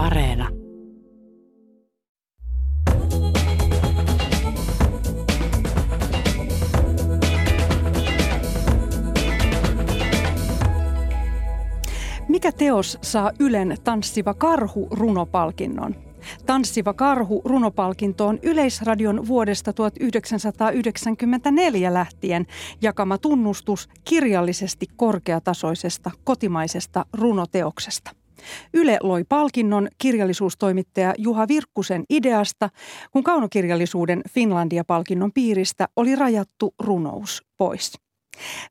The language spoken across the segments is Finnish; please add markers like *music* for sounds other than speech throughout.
Areena. Mikä teos saa Ylen tanssiva karhu runopalkinnon? Tanssiva karhu runopalkinto on Yleisradion vuodesta 1994 lähtien jakama tunnustus kirjallisesti korkeatasoisesta kotimaisesta runoteoksesta. Yle loi palkinnon kirjallisuustoimittaja Juha Virkkusen ideasta, kun kaunokirjallisuuden Finlandia-palkinnon piiristä oli rajattu runous pois.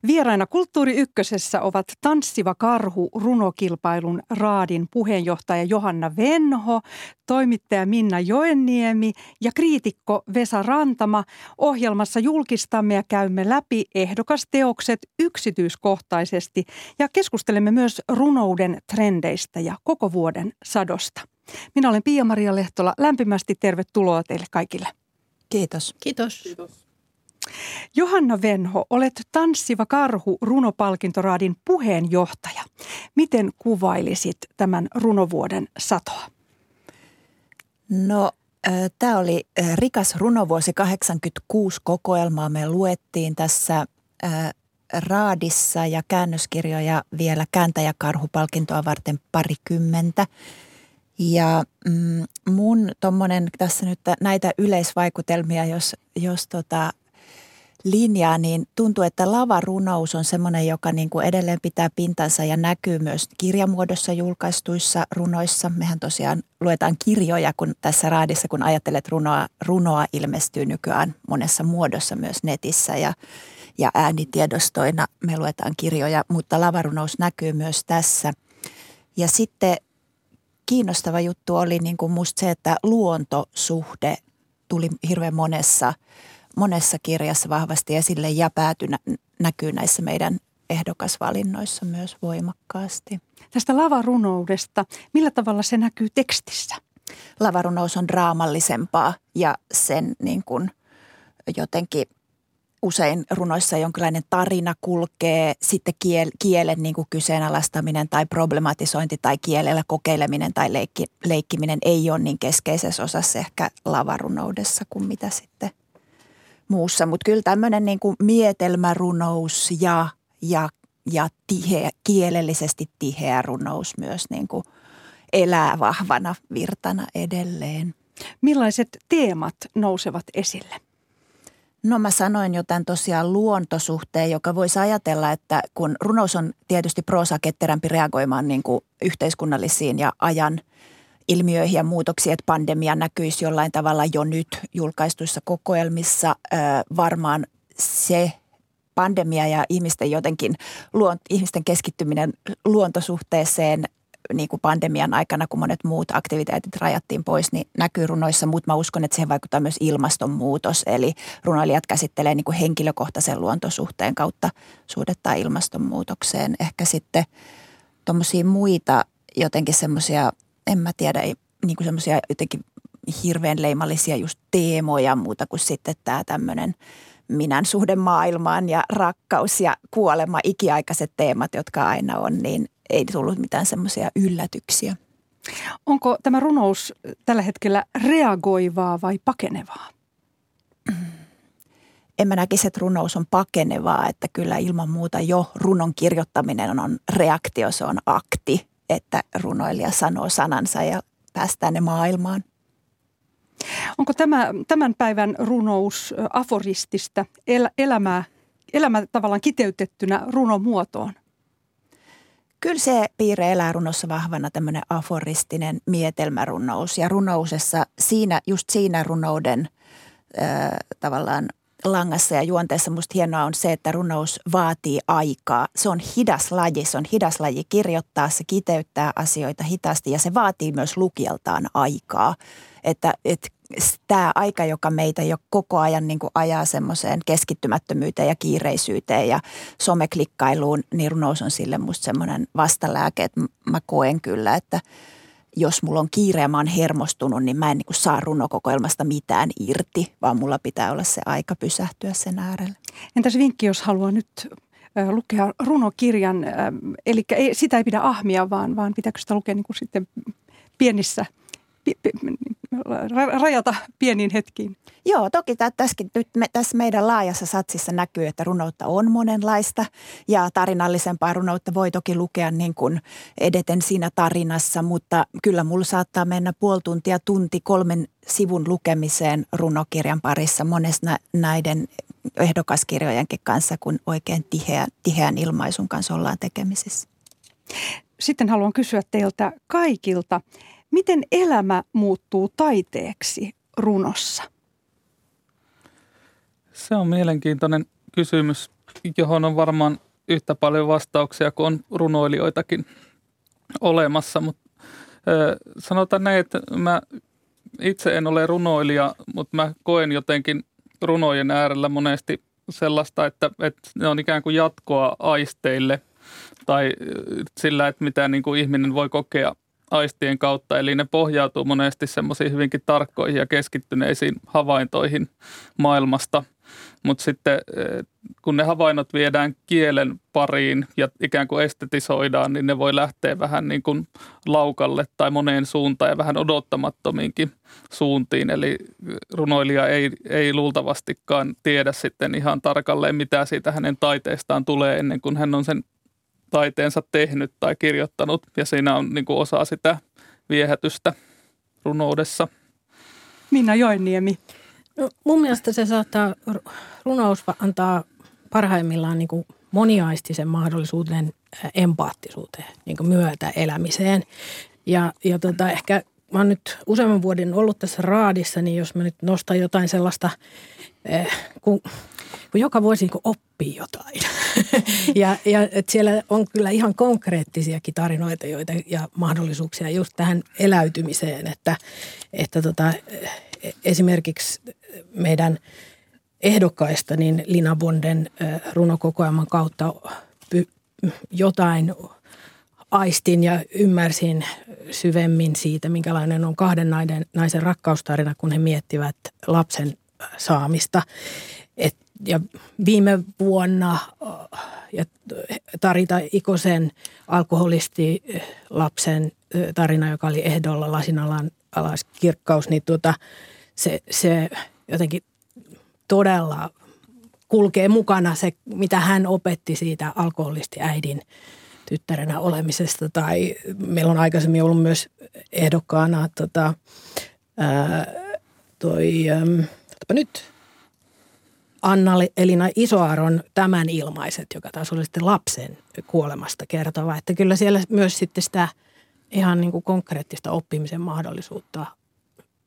Vieraina Kulttuuri Ykkösessä ovat Tanssiva karhu runokilpailun Raadin puheenjohtaja Johanna Venho, toimittaja Minna Joenniemi ja kriitikko Vesa Rantama. Ohjelmassa julkistamme ja käymme läpi ehdokasteokset yksityiskohtaisesti ja keskustelemme myös runouden trendeistä ja koko vuoden sadosta. Minä olen Pia-Maria Lehtola. Lämpimästi tervetuloa teille kaikille. Kiitos. Kiitos. Kiitos. Johanna Venho, olet Tanssiva karhu runopalkintoraadin puheenjohtaja. Miten kuvailisit tämän runovuoden satoa? No Tämä oli rikas runovuosi 86 kokoelmaa. Me luettiin tässä raadissa ja käännöskirjoja vielä kääntäjäkarhupalkintoa varten parikymmentä. Ja mm, mun tuommoinen tässä nyt näitä yleisvaikutelmia, jos, jos tota, linjaa, niin tuntuu, että lavarunous on semmoinen, joka niin kuin edelleen pitää pintansa ja näkyy myös kirjamuodossa julkaistuissa runoissa. Mehän tosiaan luetaan kirjoja kun tässä raadissa, kun ajattelet runoa, runoa ilmestyy nykyään monessa muodossa myös netissä ja, ja äänitiedostoina me luetaan kirjoja, mutta lavarunous näkyy myös tässä. Ja sitten kiinnostava juttu oli niin kuin musta se, että luontosuhde tuli hirveän monessa – monessa kirjassa vahvasti esille ja pääty näkyy näissä meidän ehdokasvalinnoissa myös voimakkaasti. Tästä lavarunoudesta, millä tavalla se näkyy tekstissä? Lavarunous on draamallisempaa ja sen niin kuin jotenkin usein runoissa jonkinlainen tarina kulkee, sitten kiel, kielen niin kuin kyseenalaistaminen tai problematisointi tai kielellä kokeileminen tai leikki, leikkiminen ei ole niin keskeisessä osassa ehkä lavarunoudessa kuin mitä sitten muussa. Mutta kyllä tämmöinen niin kuin mietelmärunous ja, ja, ja tiheä, kielellisesti tiheä runous myös niin kuin elää vahvana virtana edelleen. Millaiset teemat nousevat esille? No mä sanoin jo tämän tosiaan luontosuhteen, joka voisi ajatella, että kun runous on tietysti proosa ketterämpi reagoimaan niin kuin yhteiskunnallisiin ja ajan ilmiöihin ja muutoksiin, että pandemia näkyisi jollain tavalla jo nyt julkaistuissa kokoelmissa. Varmaan se pandemia ja ihmisten jotenkin, ihmisten keskittyminen luontosuhteeseen niin kuin pandemian aikana, kun monet muut aktiviteetit rajattiin pois, niin näkyy runoissa, mutta mä uskon, että siihen vaikuttaa myös ilmastonmuutos. Eli runoilijat käsittelee niin kuin henkilökohtaisen luontosuhteen kautta suhdetta ilmastonmuutokseen. Ehkä sitten tuommoisia muita jotenkin semmoisia en mä tiedä, niin kuin semmoisia jotenkin hirveän leimallisia just teemoja muuta kuin sitten tämä tämmöinen minän suhde maailmaan ja rakkaus ja kuolema, ikiaikaiset teemat, jotka aina on, niin ei tullut mitään semmoisia yllätyksiä. Onko tämä runous tällä hetkellä reagoivaa vai pakenevaa? En mä näkisi, että runous on pakenevaa, että kyllä ilman muuta jo runon kirjoittaminen on reaktio, se on akti että runoilija sanoo sanansa ja päästään ne maailmaan. Onko tämä tämän päivän runous aforistista el, elämää, elämä tavallaan kiteytettynä runomuotoon? Kyllä se piirre elää runossa vahvana tämmöinen aforistinen mietelmärunous ja runousessa siinä, just siinä runouden äh, tavallaan langassa ja juonteessa musta hienoa on se, että runous vaatii aikaa. Se on hidas laji, se on hidas laji kirjoittaa, se kiteyttää asioita hitaasti ja se vaatii myös lukijaltaan aikaa. Että, että tämä aika, joka meitä jo koko ajan niin kuin ajaa semmoiseen keskittymättömyyteen ja kiireisyyteen ja someklikkailuun, niin runous on sille musta semmoinen vastalääke, että mä koen kyllä, että – jos mulla on kiire ja mä oon hermostunut, niin mä en niin saa runokokoelmasta mitään irti, vaan mulla pitää olla se aika pysähtyä sen äärelle. Entäs vinkki, jos haluaa nyt lukea runokirjan, eli sitä ei pidä ahmia, vaan, vaan pitääkö sitä lukea niin kuin sitten pienissä rajata pieniin hetkiin. Joo, toki tässäkin, nyt me, tässä meidän laajassa satsissa näkyy, että runoutta on monenlaista ja tarinallisempaa runoutta voi toki lukea niin kuin edeten siinä tarinassa, mutta kyllä mulla saattaa mennä puoli tuntia, tunti kolmen sivun lukemiseen runokirjan parissa monesta näiden ehdokaskirjojenkin kanssa, kun oikein tiheän, tiheän ilmaisun kanssa ollaan tekemisissä. Sitten haluan kysyä teiltä kaikilta, Miten elämä muuttuu taiteeksi runossa? Se on mielenkiintoinen kysymys, johon on varmaan yhtä paljon vastauksia kuin on runoilijoitakin olemassa. Mutta sanotaan näin, että mä itse en ole runoilija, mutta mä koen jotenkin runojen äärellä monesti sellaista, että, että ne on ikään kuin jatkoa aisteille tai sillä, että mitä niin kuin ihminen voi kokea aistien kautta, eli ne pohjautuu monesti semmoisiin hyvinkin tarkkoihin ja keskittyneisiin havaintoihin maailmasta. Mutta sitten eh, kun ne havainnot viedään kielen pariin ja ikään kuin estetisoidaan, niin ne voi lähteä vähän niin kuin laukalle tai moneen suuntaan ja vähän odottamattomiinkin suuntiin. Eli runoilija ei, ei luultavastikaan tiedä sitten ihan tarkalleen, mitä siitä hänen taiteestaan tulee ennen kuin hän on sen taiteensa tehnyt tai kirjoittanut ja siinä on niin kuin osa sitä viehätystä runoudessa. Minna Joenniemi. No, mun mielestä se saattaa, runous antaa parhaimmillaan niin kuin moniaistisen mahdollisuuden empaattisuuteen, niin kuin myötä elämiseen. Ja, ja tota, ehkä mä oon nyt useamman vuoden ollut tässä raadissa, niin jos mä nyt nostan jotain sellaista, eh, kun, kun joka vuosi niin oppii jotain. *laughs* ja ja et siellä on kyllä ihan konkreettisiakin tarinoita joita, ja mahdollisuuksia just tähän eläytymiseen, että, että tota, esimerkiksi meidän ehdokkaista, niin Lina Bonden runokokoelman kautta jotain aistin ja ymmärsin syvemmin siitä, minkälainen on kahden naisen, naisen rakkaustarina, kun he miettivät lapsen saamista. Et, ja viime vuonna ja Tarita Ikosen alkoholisti lapsen tarina, joka oli ehdolla lasinalan alas kirkkaus, niin tuota, se, se jotenkin todella kulkee mukana se, mitä hän opetti siitä alkoholisti äidin tyttärenä olemisesta. Tai meillä on aikaisemmin ollut myös ehdokkaana tota, ää, toi, äm, nyt Anna Elina Isoaron tämän ilmaiset, joka taas oli sitten lapsen kuolemasta kertova. Että kyllä siellä myös sitten sitä ihan niin kuin konkreettista oppimisen mahdollisuutta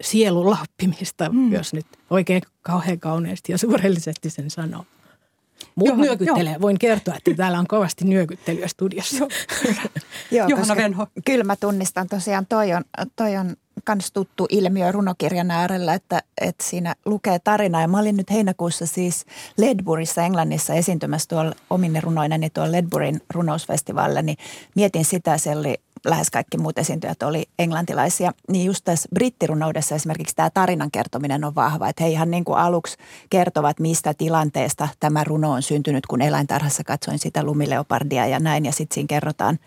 sielun lappimista, mm. jos nyt oikein kauhean kauneesti ja suurellisesti sen sanoo. Mutta nyökyttelee. Voin kertoa, että täällä on kovasti nyökyttelyä studiossa. *laughs* Joo, Johanna Venho. Kyllä mä tunnistan tosiaan, toi on, toi on kans tuttu ilmiö runokirjan äärellä, että, että siinä lukee tarina. Ja mä olin nyt heinäkuussa siis Ledburyssa Englannissa esiintymässä tuolla omine runoineni tuolla Ledburyn runousfestivaalilla, niin mietin sitä, se oli lähes kaikki muut esiintyjät oli englantilaisia, niin just tässä brittirunoudessa esimerkiksi tämä tarinan kertominen on vahva. Että he ihan niin kuin aluksi kertovat, mistä tilanteesta tämä runo on syntynyt, kun eläintarhassa katsoin sitä lumileopardia ja näin. Ja sitten siinä kerrotaan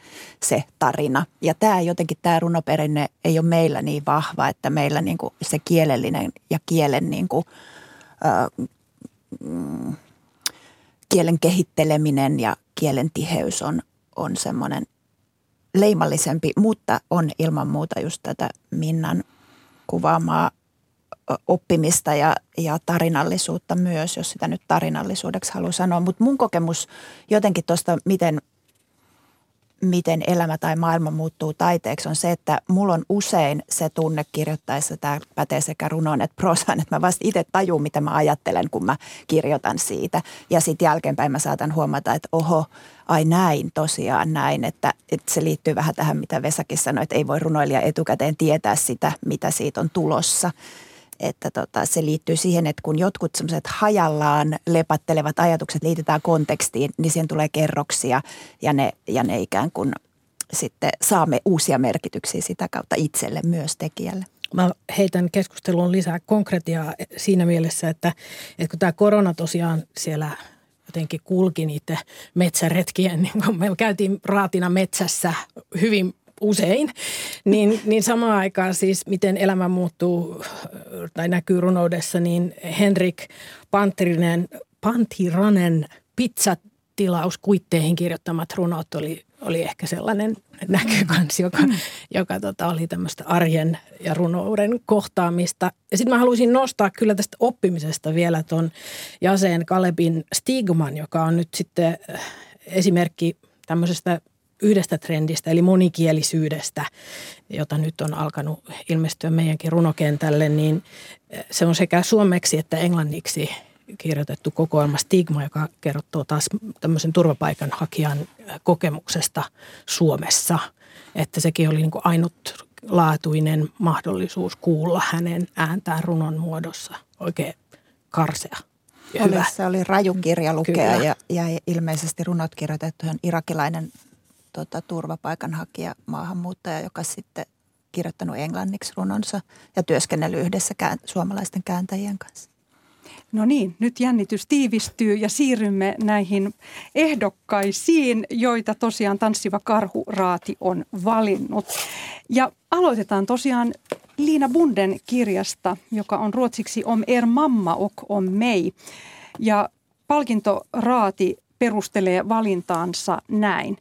se tarina. Ja tämä jotenkin, tämä runoperinne ei ole meillä niin vahva, että meillä niin kuin se kielellinen ja kielen niin kuin, äh, kielen kehitteleminen ja kielen tiheys on, on semmoinen leimallisempi, mutta on ilman muuta just tätä Minnan kuvaamaa oppimista ja, ja tarinallisuutta myös, jos sitä nyt tarinallisuudeksi haluaa sanoa. Mutta mun kokemus jotenkin tuosta, miten miten elämä tai maailma muuttuu taiteeksi, on se, että mulla on usein se tunne kirjoittaessa, tämä pätee sekä runoon että prosaan, että mä vasta itse tajun, mitä mä ajattelen, kun mä kirjoitan siitä. Ja sitten jälkeenpäin mä saatan huomata, että oho, ai näin, tosiaan näin, että, että se liittyy vähän tähän, mitä Vesakin sanoi, että ei voi runoilija etukäteen tietää sitä, mitä siitä on tulossa että tota, se liittyy siihen, että kun jotkut semmoiset hajallaan lepattelevat ajatukset liitetään kontekstiin, niin siihen tulee kerroksia ja ne, ja ne ikään kuin sitten saamme uusia merkityksiä sitä kautta itselle myös tekijälle. Mä heitän keskusteluun lisää konkretiaa siinä mielessä, että, että kun tämä korona tosiaan siellä jotenkin kulki niiden metsäretkien, niin kun me käytiin raatina metsässä hyvin usein, niin, niin samaan aikaan siis miten elämä muuttuu tai näkyy runoudessa, niin Henrik Pantirinen, Pantiranen pizzatilaus kuitteihin kirjoittamat runot oli, oli ehkä sellainen näkökans, joka, mm. joka tota, oli tämmöistä arjen ja runouden kohtaamista. Ja sitten mä haluaisin nostaa kyllä tästä oppimisesta vielä tuon Jaseen Kalebin stigman, joka on nyt sitten äh, esimerkki tämmöisestä yhdestä trendistä, eli monikielisyydestä, jota nyt on alkanut ilmestyä meidänkin runokentälle, niin äh, se on sekä suomeksi että englanniksi kirjoitettu kokoelma Stigma, joka kertoo taas tämmöisen turvapaikanhakijan kokemuksesta Suomessa. Että sekin oli niin kuin ainutlaatuinen mahdollisuus kuulla hänen ääntään runon muodossa. Oikein karsea. Ja oli, hyvä. Se oli raju kirja lukea ja, ja ilmeisesti runot kirjoitettu on irakilainen tota, turvapaikanhakija, maahanmuuttaja, joka sitten kirjoittanut englanniksi runonsa ja työskennellyt yhdessä kään, suomalaisten kääntäjien kanssa. No niin, nyt jännitys tiivistyy ja siirrymme näihin ehdokkaisiin, joita tosiaan Tanssiva karhuraati on valinnut. Ja aloitetaan tosiaan Liina Bunden kirjasta, joka on ruotsiksi Om er mamma och om mig. Ja palkintoraati perustelee valintaansa näin.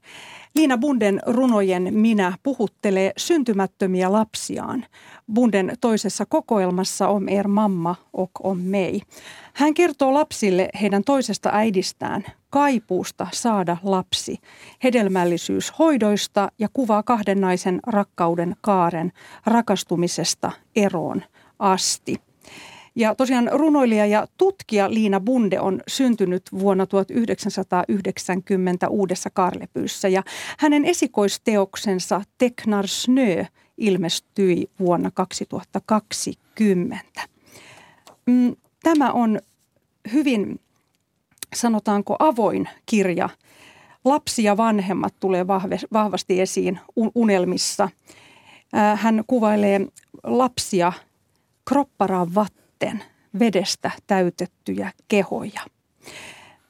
Liina Bunden runojen Minä puhuttelee syntymättömiä lapsiaan. Bunden toisessa kokoelmassa on Er mamma och om mig. Hän kertoo lapsille heidän toisesta äidistään, kaipuusta saada lapsi, hedelmällisyyshoidoista ja kuvaa kahden naisen rakkauden kaaren rakastumisesta eroon asti. Ja tosiaan runoilija ja tutkija Liina Bunde on syntynyt vuonna 1990 Uudessa Karlepyyssä ja hänen esikoisteoksensa Teknar Snö ilmestyi vuonna 2020. Mm, tämä on hyvin, sanotaanko, avoin kirja. Lapsi ja vanhemmat tulee vahvasti esiin unelmissa. Hän kuvailee lapsia kropparaan vatten vedestä täytettyjä kehoja.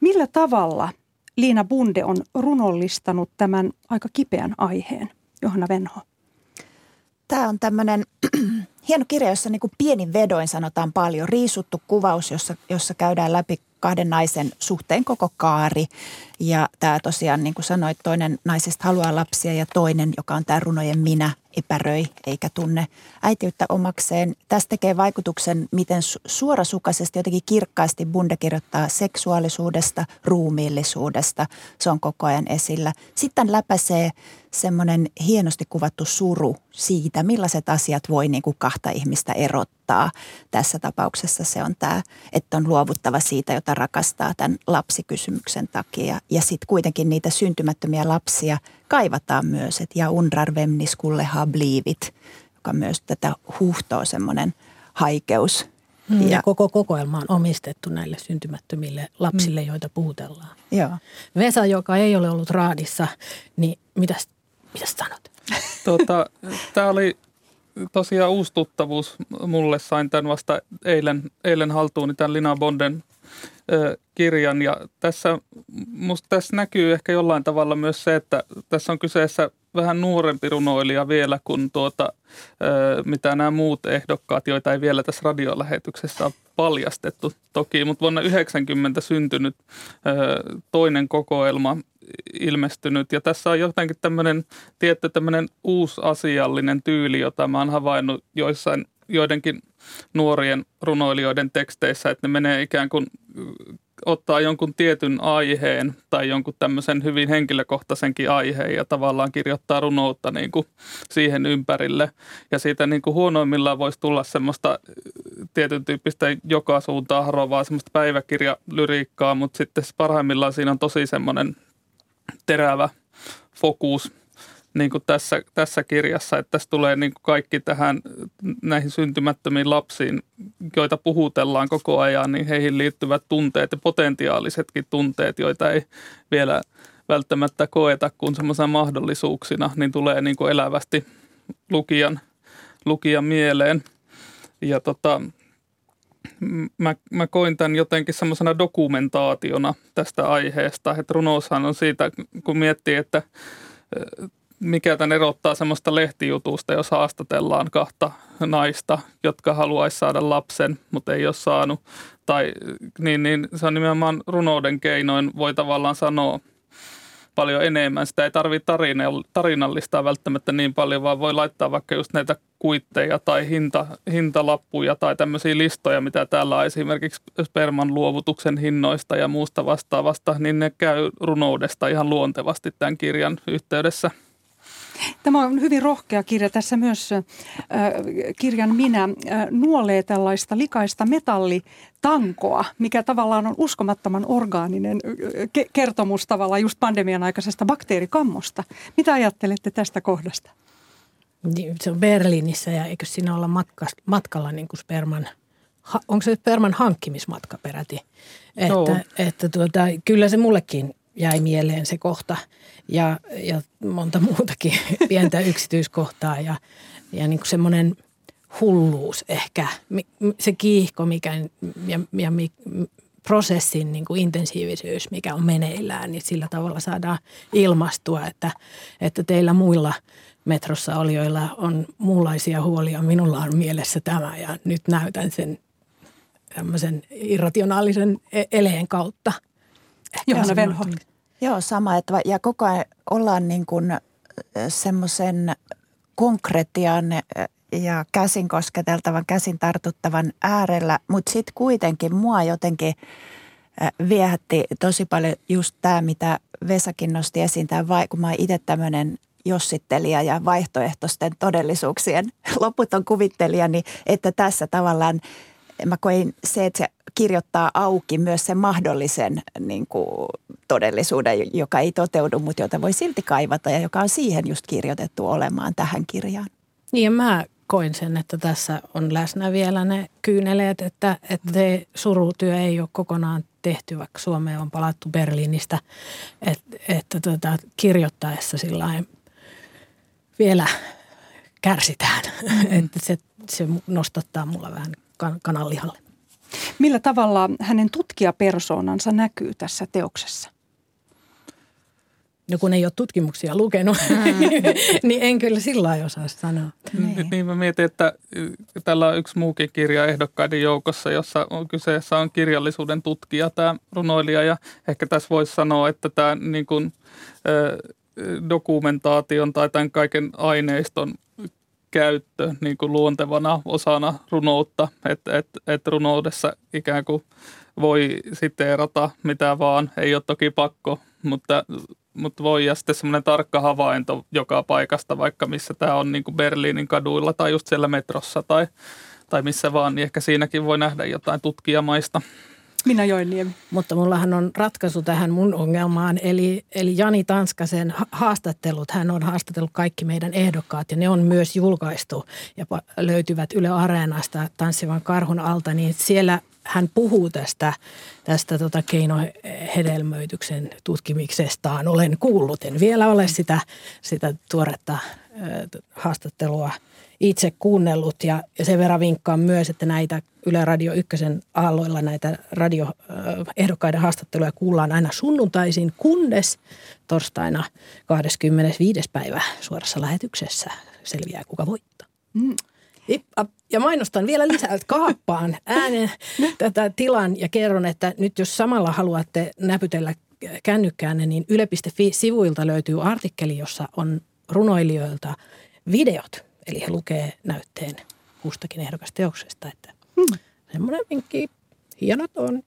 Millä tavalla Liina Bunde on runollistanut tämän aika kipeän aiheen, Johanna Venho? Tämä on tämmöinen *clears throat* hieno kirja, jossa niin pienin vedoin sanotaan paljon. Riisuttu kuvaus, jossa, jossa käydään läpi kahden naisen suhteen koko kaari. Ja tämä tosiaan, niin kuin sanoit, toinen naisista haluaa lapsia ja toinen, joka on tämä runojen minä, epäröi eikä tunne äitiyttä omakseen. Tästä tekee vaikutuksen, miten suorasukaisesti jotenkin kirkkaasti Bunde kirjoittaa seksuaalisuudesta, ruumiillisuudesta. Se on koko ajan esillä. Sitten läpäisee semmoinen hienosti kuvattu suru siitä, millaiset asiat voi niin kuin kahta ihmistä erottaa. Tässä tapauksessa se on tämä, että on luovuttava siitä, jota rakastaa tämän lapsikysymyksen takia. Ja sitten kuitenkin niitä syntymättömiä lapsia kaivataan myös, että ja undrar vem ni skulle ha blivit, joka myös tätä huhtoo semmoinen haikeus. Mm, ja, ja koko kokoelma on omistettu näille syntymättömille lapsille, mm. joita puhutellaan. Joo. Vesa, joka ei ole ollut raadissa, niin mitäs, mitäs sanot? Tota, Tämä oli tosiaan uusi tuttavuus. Mulle sain tämän vasta eilen, eilen haltuuni tämän Lina Bonden kirjan. Ja tässä, musta tässä näkyy ehkä jollain tavalla myös se, että tässä on kyseessä vähän nuorempi runoilija vielä kuin tuota, mitä nämä muut ehdokkaat, joita ei vielä tässä radiolähetyksessä ole paljastettu toki, mutta vuonna 90 syntynyt toinen kokoelma ilmestynyt. Ja tässä on jotenkin tämmöinen tietty tämmöinen asiallinen tyyli, jota mä oon havainnut joissain joidenkin nuorien runoilijoiden teksteissä, että ne menee ikään kuin ottaa jonkun tietyn aiheen tai jonkun tämmöisen hyvin henkilökohtaisenkin aiheen ja tavallaan kirjoittaa runoutta niin kuin siihen ympärille. Ja siitä niin kuin huonoimmillaan voisi tulla semmoista tietyn tyyppistä joka suuntaan harovaa semmoista päiväkirjalyriikkaa, mutta sitten parhaimmillaan siinä on tosi semmoinen terävä fokus – niin kuin tässä, tässä kirjassa, että tässä tulee niin kuin kaikki tähän näihin syntymättömiin lapsiin, joita puhutellaan koko ajan, niin heihin liittyvät tunteet ja potentiaalisetkin tunteet, joita ei vielä välttämättä koeta kuin semmoisena mahdollisuuksina, niin tulee niin kuin elävästi lukijan, lukijan mieleen. Ja tota, mä, mä koin tämän jotenkin semmoisena dokumentaationa tästä aiheesta, että runoushan on siitä, kun miettii, että mikä tämän erottaa semmoista lehtijutusta, jos haastatellaan kahta naista, jotka haluaisi saada lapsen, mutta ei ole saanut. Tai, niin, niin se on nimenomaan runouden keinoin, voi tavallaan sanoa – paljon enemmän. Sitä ei tarvitse tarinallistaa välttämättä niin paljon, vaan voi laittaa vaikka just näitä kuitteja tai hinta, hintalappuja tai tämmöisiä listoja, mitä täällä on esimerkiksi sperman luovutuksen hinnoista ja muusta vastaavasta, niin ne käy runoudesta ihan luontevasti tämän kirjan yhteydessä – Tämä on hyvin rohkea kirja. Tässä myös äh, kirjan minä äh, nuolee tällaista likaista metallitankoa, mikä tavallaan on uskomattoman orgaaninen ke- kertomus tavallaan just pandemian aikaisesta bakteerikammosta. Mitä ajattelette tästä kohdasta? Niin, se on Berliinissä ja eikö siinä olla matka, matkalla niin kuin sperman, onko se sperman hankkimismatka peräti? Että, että tuota, kyllä se mullekin jäi mieleen se kohta ja, ja monta muutakin *laughs* pientä yksityiskohtaa ja, ja niin kuin semmoinen hulluus ehkä, se kiihko mikä, ja, ja mi, prosessin niin kuin intensiivisyys, mikä on meneillään, niin sillä tavalla saadaan ilmastua, että, että teillä muilla metrossa olijoilla on muunlaisia huolia. Minulla on mielessä tämä ja nyt näytän sen tämmöisen irrationaalisen e-, eleen kautta. Johanna Venho. Joo, sama. Että, ja koko ajan ollaan niin kuin semmoisen konkretian ja käsin kosketeltavan, käsin tartuttavan äärellä, mutta sitten kuitenkin mua jotenkin viehätti tosi paljon just tämä, mitä Vesakin nosti esiin, tämä, kun mä oon itse tämmöinen jossittelija ja vaihtoehtoisten todellisuuksien *laughs* loputon kuvittelija, niin että tässä tavallaan mä koin se, että se kirjoittaa auki myös sen mahdollisen niin kuin, todellisuuden, joka ei toteudu, mutta jota voi silti kaivata ja joka on siihen just kirjoitettu olemaan tähän kirjaan. Niin ja mä koin sen, että tässä on läsnä vielä ne kyyneleet, että, että se surutyö ei ole kokonaan tehty, vaikka Suomeen on palattu Berliinistä, että, että tuota, kirjoittaessa sillä vielä kärsitään, mm. *laughs* että se, se nostattaa mulla vähän kan- kananlihalle. Millä tavalla hänen tutkijapersoonansa näkyy tässä teoksessa? No kun ei ole tutkimuksia lukenut, mm. *laughs* niin en kyllä sillä lailla osaa sanoa. Niin. niin mä mietin, että tällä on yksi muukin kirja ehdokkaiden joukossa, jossa on kyseessä on kirjallisuuden tutkija tämä runoilija. Ja ehkä tässä voisi sanoa, että tämä niin kuin, dokumentaation tai tämän kaiken aineiston käyttö niin kuin luontevana osana runoutta, että et, et runoudessa ikään kuin voi siteerata mitä vaan, ei ole toki pakko, mutta, mutta voi. Ja sitten semmoinen tarkka havainto joka paikasta, vaikka missä tämä on niin kuin Berliinin kaduilla tai just siellä metrossa tai, tai missä vaan, niin ehkä siinäkin voi nähdä jotain tutkijamaista. Minä Joenniemi. Mutta mullahan on ratkaisu tähän mun ongelmaan, eli, eli Jani Tanskasen haastattelut. Hän on haastatellut kaikki meidän ehdokkaat ja ne on myös julkaistu ja löytyvät Yle Areenasta Tanssivan karhun alta, niin siellä hän puhuu tästä, tästä tota keinohedelmöityksen tutkimiksestaan. Olen kuullut, en vielä ole sitä, sitä tuoretta haastattelua itse kuunnellut ja, ja sen verran vinkkaan myös, että näitä Yle Radio Ykkösen aalloilla näitä radioehdokkaiden haastatteluja kuullaan aina sunnuntaisin, kunnes torstaina 25. päivä suorassa lähetyksessä selviää, kuka voittaa. Mm. Ja mainostan vielä lisää, että kaappaan äänen *laughs* tätä tilan ja kerron, että nyt jos samalla haluatte näpytellä kännykkäänne, niin yle.fi-sivuilta löytyy artikkeli, jossa on runoilijoilta videot. Eli he lukee näytteen kustakin ehdokasteoksesta, että hmm. semmoinen vinkki, hienot on.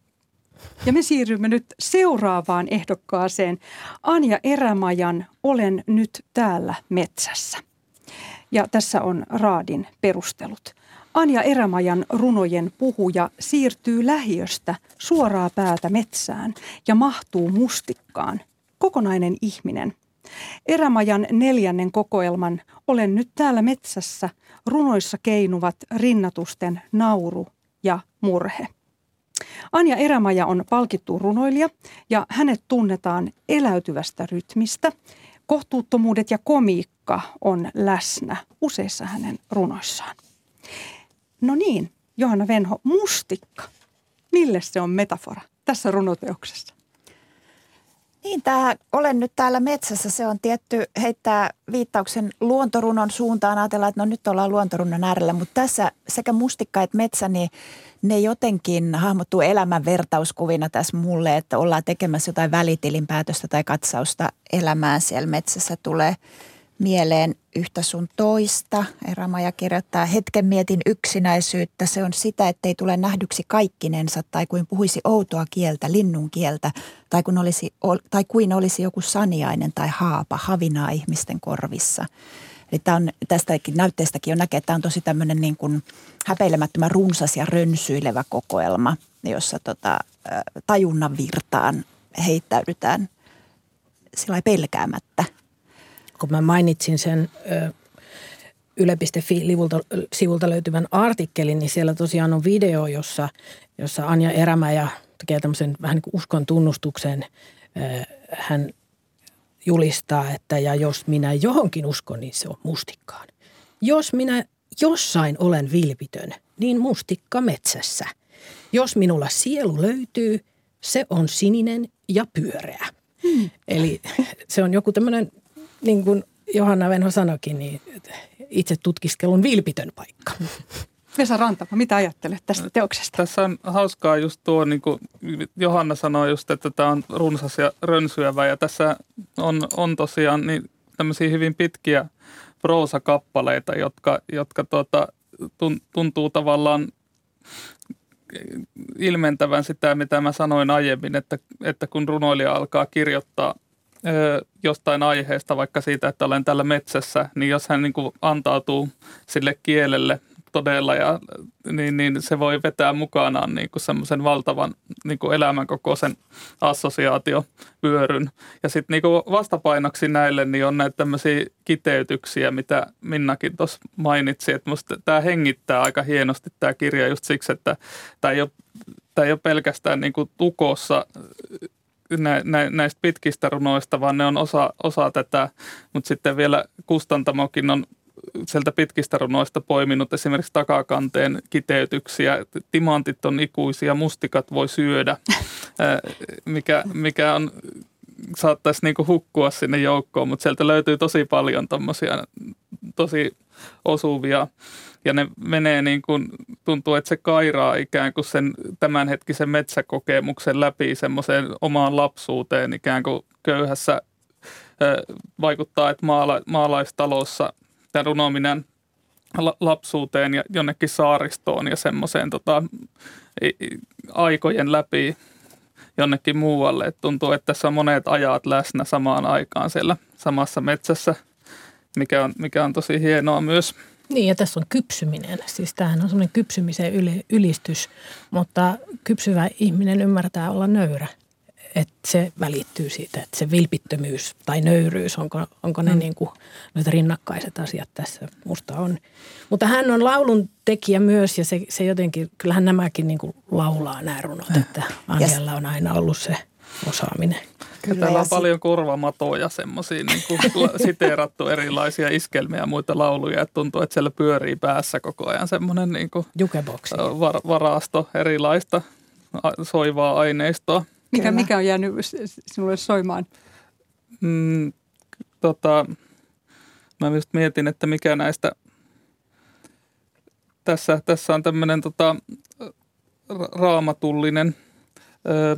Ja me siirrymme nyt seuraavaan ehdokkaaseen. Anja Erämajan Olen nyt täällä metsässä. Ja tässä on Raadin perustelut. Anja Erämajan runojen puhuja siirtyy lähiöstä suoraa päätä metsään ja mahtuu mustikkaan. Kokonainen ihminen. Erämajan neljännen kokoelman Olen nyt täällä metsässä runoissa keinuvat rinnatusten nauru ja murhe. Anja Erämaja on palkittu runoilija ja hänet tunnetaan eläytyvästä rytmistä. Kohtuuttomuudet ja komiikka on läsnä useissa hänen runoissaan. No niin, Johanna Venho, mustikka. Mille se on metafora tässä runoteoksessa? Niin, tämä Olen nyt täällä metsässä, se on tietty heittää viittauksen luontorunon suuntaan. Ajatellaan, että no nyt ollaan luontorunon äärellä, mutta tässä sekä mustikka että metsä, niin ne jotenkin hahmottuu elämän vertauskuvina tässä mulle, että ollaan tekemässä jotain välitilinpäätöstä tai katsausta elämään siellä metsässä tulee mieleen yhtä sun toista. Eramaja kirjoittaa, hetken mietin yksinäisyyttä. Se on sitä, ettei tule nähdyksi kaikkinensa tai kuin puhuisi outoa kieltä, linnun kieltä tai, kun olisi, tai kuin olisi joku saniainen tai haapa havinaa ihmisten korvissa. Eli tämä on, tästäkin näytteestäkin jo näkee, että tämä on tosi tämmöinen niin kuin häpeilemättömän runsas ja rönsyilevä kokoelma, jossa tota, tajunnan virtaan heittäydytään sillä pelkäämättä – kun mä mainitsin sen yle.fi-sivulta sivulta löytyvän artikkelin, niin siellä tosiaan on video, jossa, jossa Anja Erämäjä tekee tämmöisen vähän niin kuin uskon tunnustuksen. Hän julistaa, että ja jos minä johonkin uskon, niin se on mustikkaan. Jos minä jossain olen vilpitön, niin mustikka metsässä. Jos minulla sielu löytyy, se on sininen ja pyöreä. Hmm. Eli se on joku tämmöinen niin kuin Johanna Venho sanoikin, niin itse tutkiskelun vilpitön paikka. Vesa Rantama, mitä ajattelet tästä teoksesta? Tässä on hauskaa just tuo, niin kuin Johanna sanoi just, että tämä on runsas ja rönsyävä ja tässä on, on tosiaan niin tämmöisiä hyvin pitkiä proosakappaleita, jotka, jotka tuota, tuntuu tavallaan ilmentävän sitä, mitä mä sanoin aiemmin, että, että kun runoilija alkaa kirjoittaa – jostain aiheesta, vaikka siitä, että olen täällä metsässä, niin jos hän niin kuin antautuu sille kielelle todella, ja, niin, niin se voi vetää mukanaan niin kuin semmoisen valtavan niin kuin elämänkokoisen assosiaatiovyöryn. Ja sitten niin vastapainoksi näille niin on näitä tämmöisiä kiteytyksiä, mitä Minnakin tuossa mainitsi, että musta tämä hengittää aika hienosti tämä kirja just siksi, että tämä ei ole tämä ei ole pelkästään niin kuin tukossa nä, nä, näistä pitkistä runoista, vaan ne on osa, osa tätä, mutta sitten vielä kustantamokin on sieltä pitkistä runoista poiminut esimerkiksi takakanteen kiteytyksiä. Timantit on ikuisia, mustikat voi syödä, *laughs* mikä, mikä on saattaisi niinku hukkua sinne joukkoon, mutta sieltä löytyy tosi paljon tommosia tosi osuvia ja ne menee niin kuin, tuntuu, että se kairaa ikään kuin sen tämänhetkisen metsäkokemuksen läpi semmoiseen omaan lapsuuteen ikään kuin köyhässä vaikuttaa, että maala, maalaistalossa tämä runominen lapsuuteen ja jonnekin saaristoon ja semmoiseen tota, aikojen läpi jonnekin muualle. Et tuntuu, että tässä on monet ajat läsnä samaan aikaan siellä samassa metsässä, mikä on, mikä on tosi hienoa myös. Niin ja tässä on kypsyminen. Siis tämähän on semmoinen kypsymisen ylistys, mutta kypsyvä ihminen ymmärtää olla nöyrä. Että se välittyy siitä, että se vilpittömyys tai nöyryys, onko, onko ne mm. niin kuin, rinnakkaiset asiat tässä musta on. Mutta hän on laulun tekijä myös ja se, se jotenkin, kyllähän nämäkin niin kuin laulaa nämä runot, että Anjalla on aina ollut se osaaminen. Kyllä, täällä on paljon korvamatoja, semmoisia niin kuin *laughs* siteerattu erilaisia iskelmiä ja muita lauluja. Että tuntuu, että siellä pyörii päässä koko ajan semmoinen niin kuin var- varasto erilaista soivaa aineistoa. Mikä, mikä on jäänyt sinulle soimaan? Mm, tota, mä just mietin, että mikä näistä, tässä, tässä on tämmöinen tota, raamatullinen ö,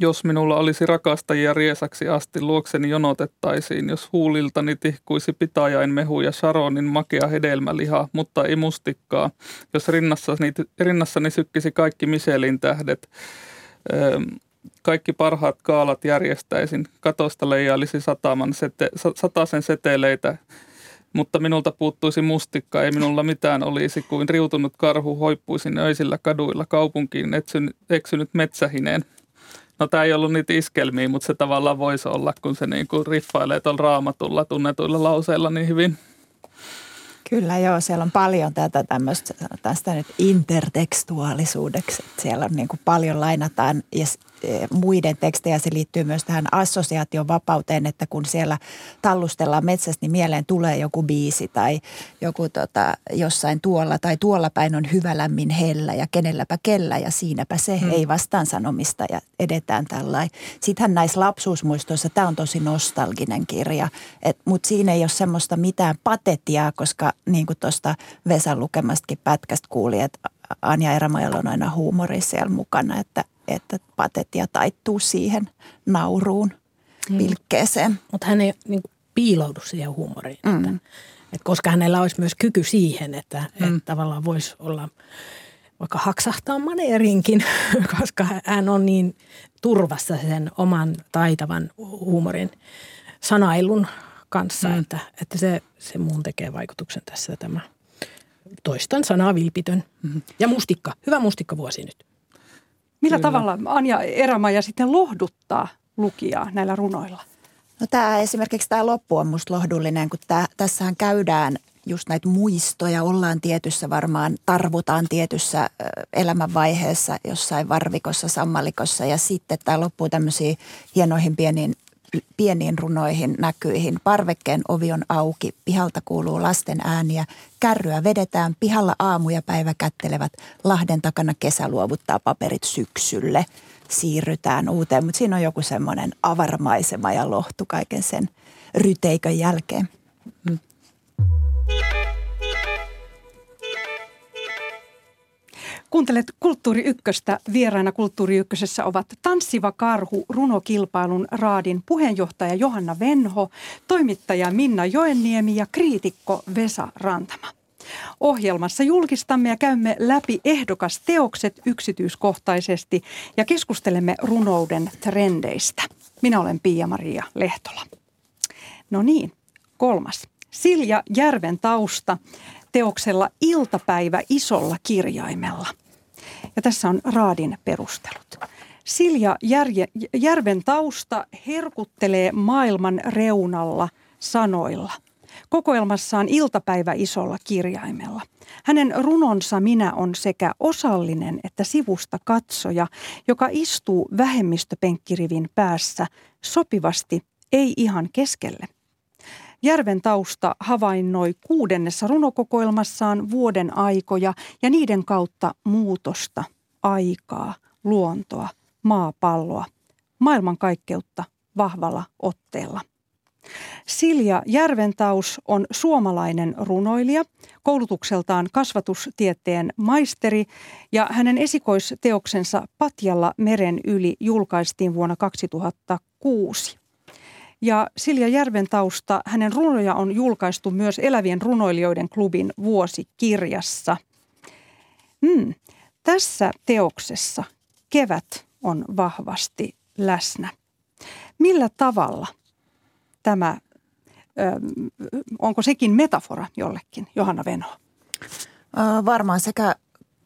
jos minulla olisi rakastajia riesaksi asti luokseni jonotettaisiin, jos huuliltani tihkuisi pitajain mehu ja Sharonin makea hedelmäliha, mutta ei mustikkaa. Jos rinnassani, rinnassani sykkisi kaikki Michelin tähdet, kaikki parhaat kaalat järjestäisin. Katosta leijailisi sataman sete, sataisen seteleitä, mutta minulta puuttuisi mustikka, ei minulla mitään olisi kuin riutunut karhu hoippuisin öisillä kaduilla kaupunkiin eksynyt metsähineen. No tämä ei ollut niitä iskelmiä, mutta se tavallaan voisi olla, kun se niin kuin riffailee tuolla raamatulla tunnetuilla lauseilla niin hyvin. Kyllä joo, siellä on paljon tätä tämmöistä, sitä nyt intertekstuaalisuudeksi. Siellä on niin kuin paljon lainataan ja muiden tekstejä. Se liittyy myös tähän assosiaation vapauteen, että kun siellä tallustellaan metsästä, niin mieleen tulee joku biisi tai joku tota, jossain tuolla tai tuolla päin on hyvä lämmin hellä ja kenelläpä kellä ja siinäpä se hmm. ei vastaan sanomista ja edetään tällainen. Sittenhän näissä lapsuusmuistoissa tämä on tosi nostalginen kirja, mutta siinä ei ole semmoista mitään patetiaa, koska niin kuin tuosta Vesan lukemastakin pätkästä kuuli, että Anja Erämajalla on aina huumori siellä mukana, että että patetia taittuu siihen nauruun mm. pilkkeeseen. Mutta hän ei niin kuin, piiloudu siihen huumoriin. Mm. Että, että koska hänellä olisi myös kyky siihen, että, mm. että tavallaan voisi olla vaikka haksahtaa maneerinkin, *laughs* koska hän on niin turvassa sen oman taitavan huumorin sanailun kanssa, mm. että, että se, se muun tekee vaikutuksen tässä tämä toistan sanaa vilpitön. Mm-hmm. Ja mustikka, hyvä mustikkavuosi nyt. Millä Kyllä. tavalla Anja Erämaja sitten lohduttaa lukijaa näillä runoilla? No tämä esimerkiksi tämä loppu on musta lohdullinen, kun tää, tässähän käydään just näitä muistoja, ollaan tietyssä varmaan, tarvutaan tietyssä elämänvaiheessa jossain varvikossa, sammalikossa ja sitten tämä loppuu tämmöisiin hienoihin pieniin pieniin runoihin näkyihin. Parvekkeen ovi on auki, pihalta kuuluu lasten ääniä, kärryä vedetään, pihalla aamu ja päivä kättelevät, Lahden takana kesä luovuttaa paperit syksylle. Siirrytään uuteen, mutta siinä on joku semmoinen avarmaisema ja lohtu kaiken sen ryteikön jälkeen. Kuuntelet Kulttuuri Ykköstä. Vieraina Kulttuuri Ykkösessä ovat Tanssiva karhu runokilpailun raadin puheenjohtaja Johanna Venho, toimittaja Minna Joenniemi ja kriitikko Vesa Rantama. Ohjelmassa julkistamme ja käymme läpi ehdokasteokset yksityiskohtaisesti ja keskustelemme runouden trendeistä. Minä olen Pia-Maria Lehtola. No niin, kolmas. Silja Järven tausta teoksella Iltapäivä isolla kirjaimella. Ja tässä on Raadin perustelut. Silja Järje, Järven tausta herkuttelee maailman reunalla sanoilla. Kokoelmassaan iltapäivä isolla kirjaimella. Hänen runonsa minä on sekä osallinen että sivusta katsoja, joka istuu vähemmistöpenkkirivin päässä sopivasti, ei ihan keskelle. Järven tausta havainnoi kuudennessa runokokoelmassaan vuoden aikoja ja niiden kautta muutosta, aikaa, luontoa, maapalloa, maailmankaikkeutta vahvalla otteella. Silja Järventaus on suomalainen runoilija, koulutukseltaan kasvatustieteen maisteri ja hänen esikoisteoksensa Patjalla meren yli julkaistiin vuonna 2006. Ja Silja Järventausta, hänen runoja on julkaistu myös Elävien runoilijoiden klubin vuosikirjassa. Mm. Tässä teoksessa kevät on vahvasti läsnä. Millä tavalla tämä, ö, onko sekin metafora jollekin, Johanna Venho? Varmaan sekä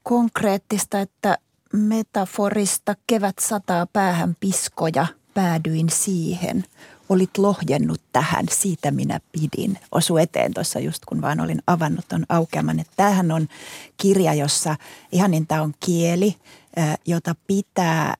konkreettista että metaforista kevät sataa päähän piskoja, päädyin siihen – olit lohjennut tähän, siitä minä pidin. Osu eteen tuossa just kun vaan olin avannut ton aukeaman. Että tämähän on kirja, jossa ihan tämä on kieli, jota pitää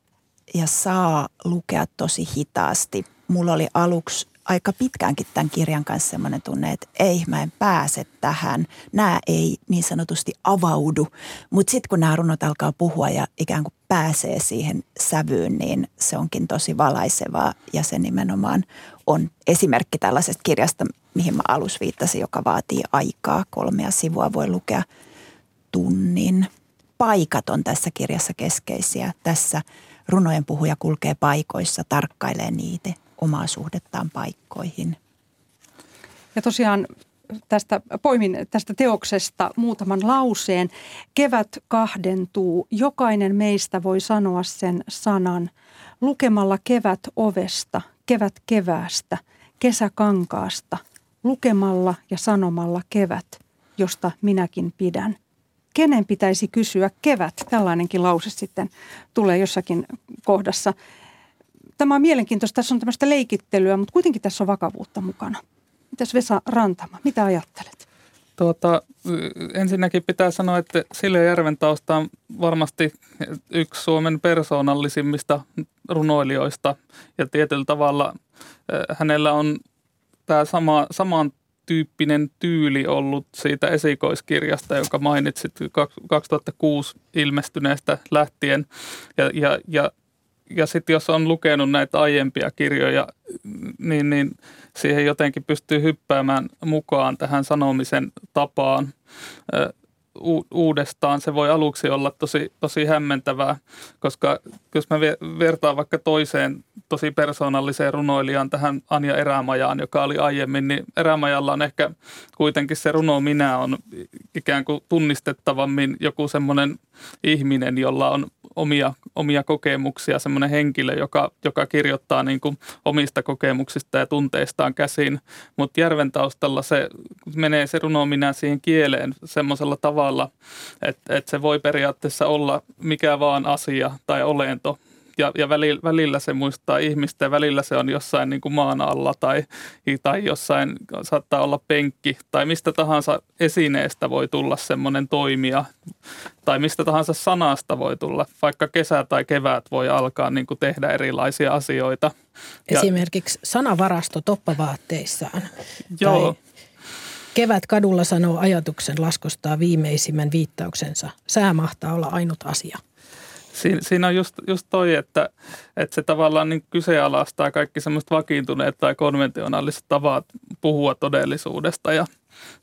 ja saa lukea tosi hitaasti. Mulla oli aluksi aika pitkäänkin tämän kirjan kanssa semmoinen tunne, että ei, mä en pääse tähän. Nämä ei niin sanotusti avaudu. Mutta sitten kun nämä runot alkaa puhua ja ikään kuin pääsee siihen sävyyn, niin se onkin tosi valaisevaa. Ja se nimenomaan on esimerkki tällaisesta kirjasta, mihin mä alus viittasin, joka vaatii aikaa. Kolmea sivua voi lukea tunnin. Paikat on tässä kirjassa keskeisiä. Tässä runojen puhuja kulkee paikoissa, tarkkailee niitä omaa suhdettaan paikkoihin. Ja tosiaan tästä, poimin tästä teoksesta muutaman lauseen. Kevät kahdentuu, jokainen meistä voi sanoa sen sanan. Lukemalla kevät ovesta, kevät keväästä, kesä kankaasta, lukemalla ja sanomalla kevät, josta minäkin pidän. Kenen pitäisi kysyä kevät? Tällainenkin lause sitten tulee jossakin kohdassa tämä on mielenkiintoista. Tässä on tämmöistä leikittelyä, mutta kuitenkin tässä on vakavuutta mukana. Mitäs Vesa Rantama, mitä ajattelet? Tuota, ensinnäkin pitää sanoa, että Silja Järventausta on varmasti yksi Suomen persoonallisimmista runoilijoista ja tietyllä tavalla hänellä on tämä sama, saman tyyppinen tyyli ollut siitä esikoiskirjasta, jonka mainitsit 2006 ilmestyneestä lähtien. Ja, ja, ja, ja sitten jos on lukenut näitä aiempia kirjoja, niin, niin siihen jotenkin pystyy hyppäämään mukaan tähän sanomisen tapaan uudestaan. Se voi aluksi olla tosi, tosi hämmentävää, koska jos mä vertaan vaikka toiseen tosi persoonalliseen runoilijaan tähän Anja Erämajaan, joka oli aiemmin, niin Erämajalla on ehkä kuitenkin se runo minä on ikään kuin tunnistettavammin joku semmoinen ihminen, jolla on omia, omia kokemuksia, semmoinen henkilö, joka, joka kirjoittaa niin kuin omista kokemuksista ja tunteistaan käsin. Mutta Järven taustalla se menee se runo minä siihen kieleen semmoisella tavalla, että, että se voi periaatteessa olla mikä vaan asia tai olento, ja, ja välillä, välillä se muistaa ihmistä ja välillä se on jossain niin kuin maan alla tai, tai jossain saattaa olla penkki tai mistä tahansa esineestä voi tulla semmoinen toimija tai mistä tahansa sanasta voi tulla, vaikka kesä tai kevät voi alkaa niin kuin tehdä erilaisia asioita. Esimerkiksi ja, sanavarasto toppavaatteissaan. Joo. Tai Kevät kadulla sanoo ajatuksen laskostaa viimeisimmän viittauksensa. Sää mahtaa olla ainut asia siinä, siinä on just, just toi, että, että se tavallaan niin kyseenalaistaa kaikki semmoista vakiintuneet tai konventionaaliset tavat puhua todellisuudesta ja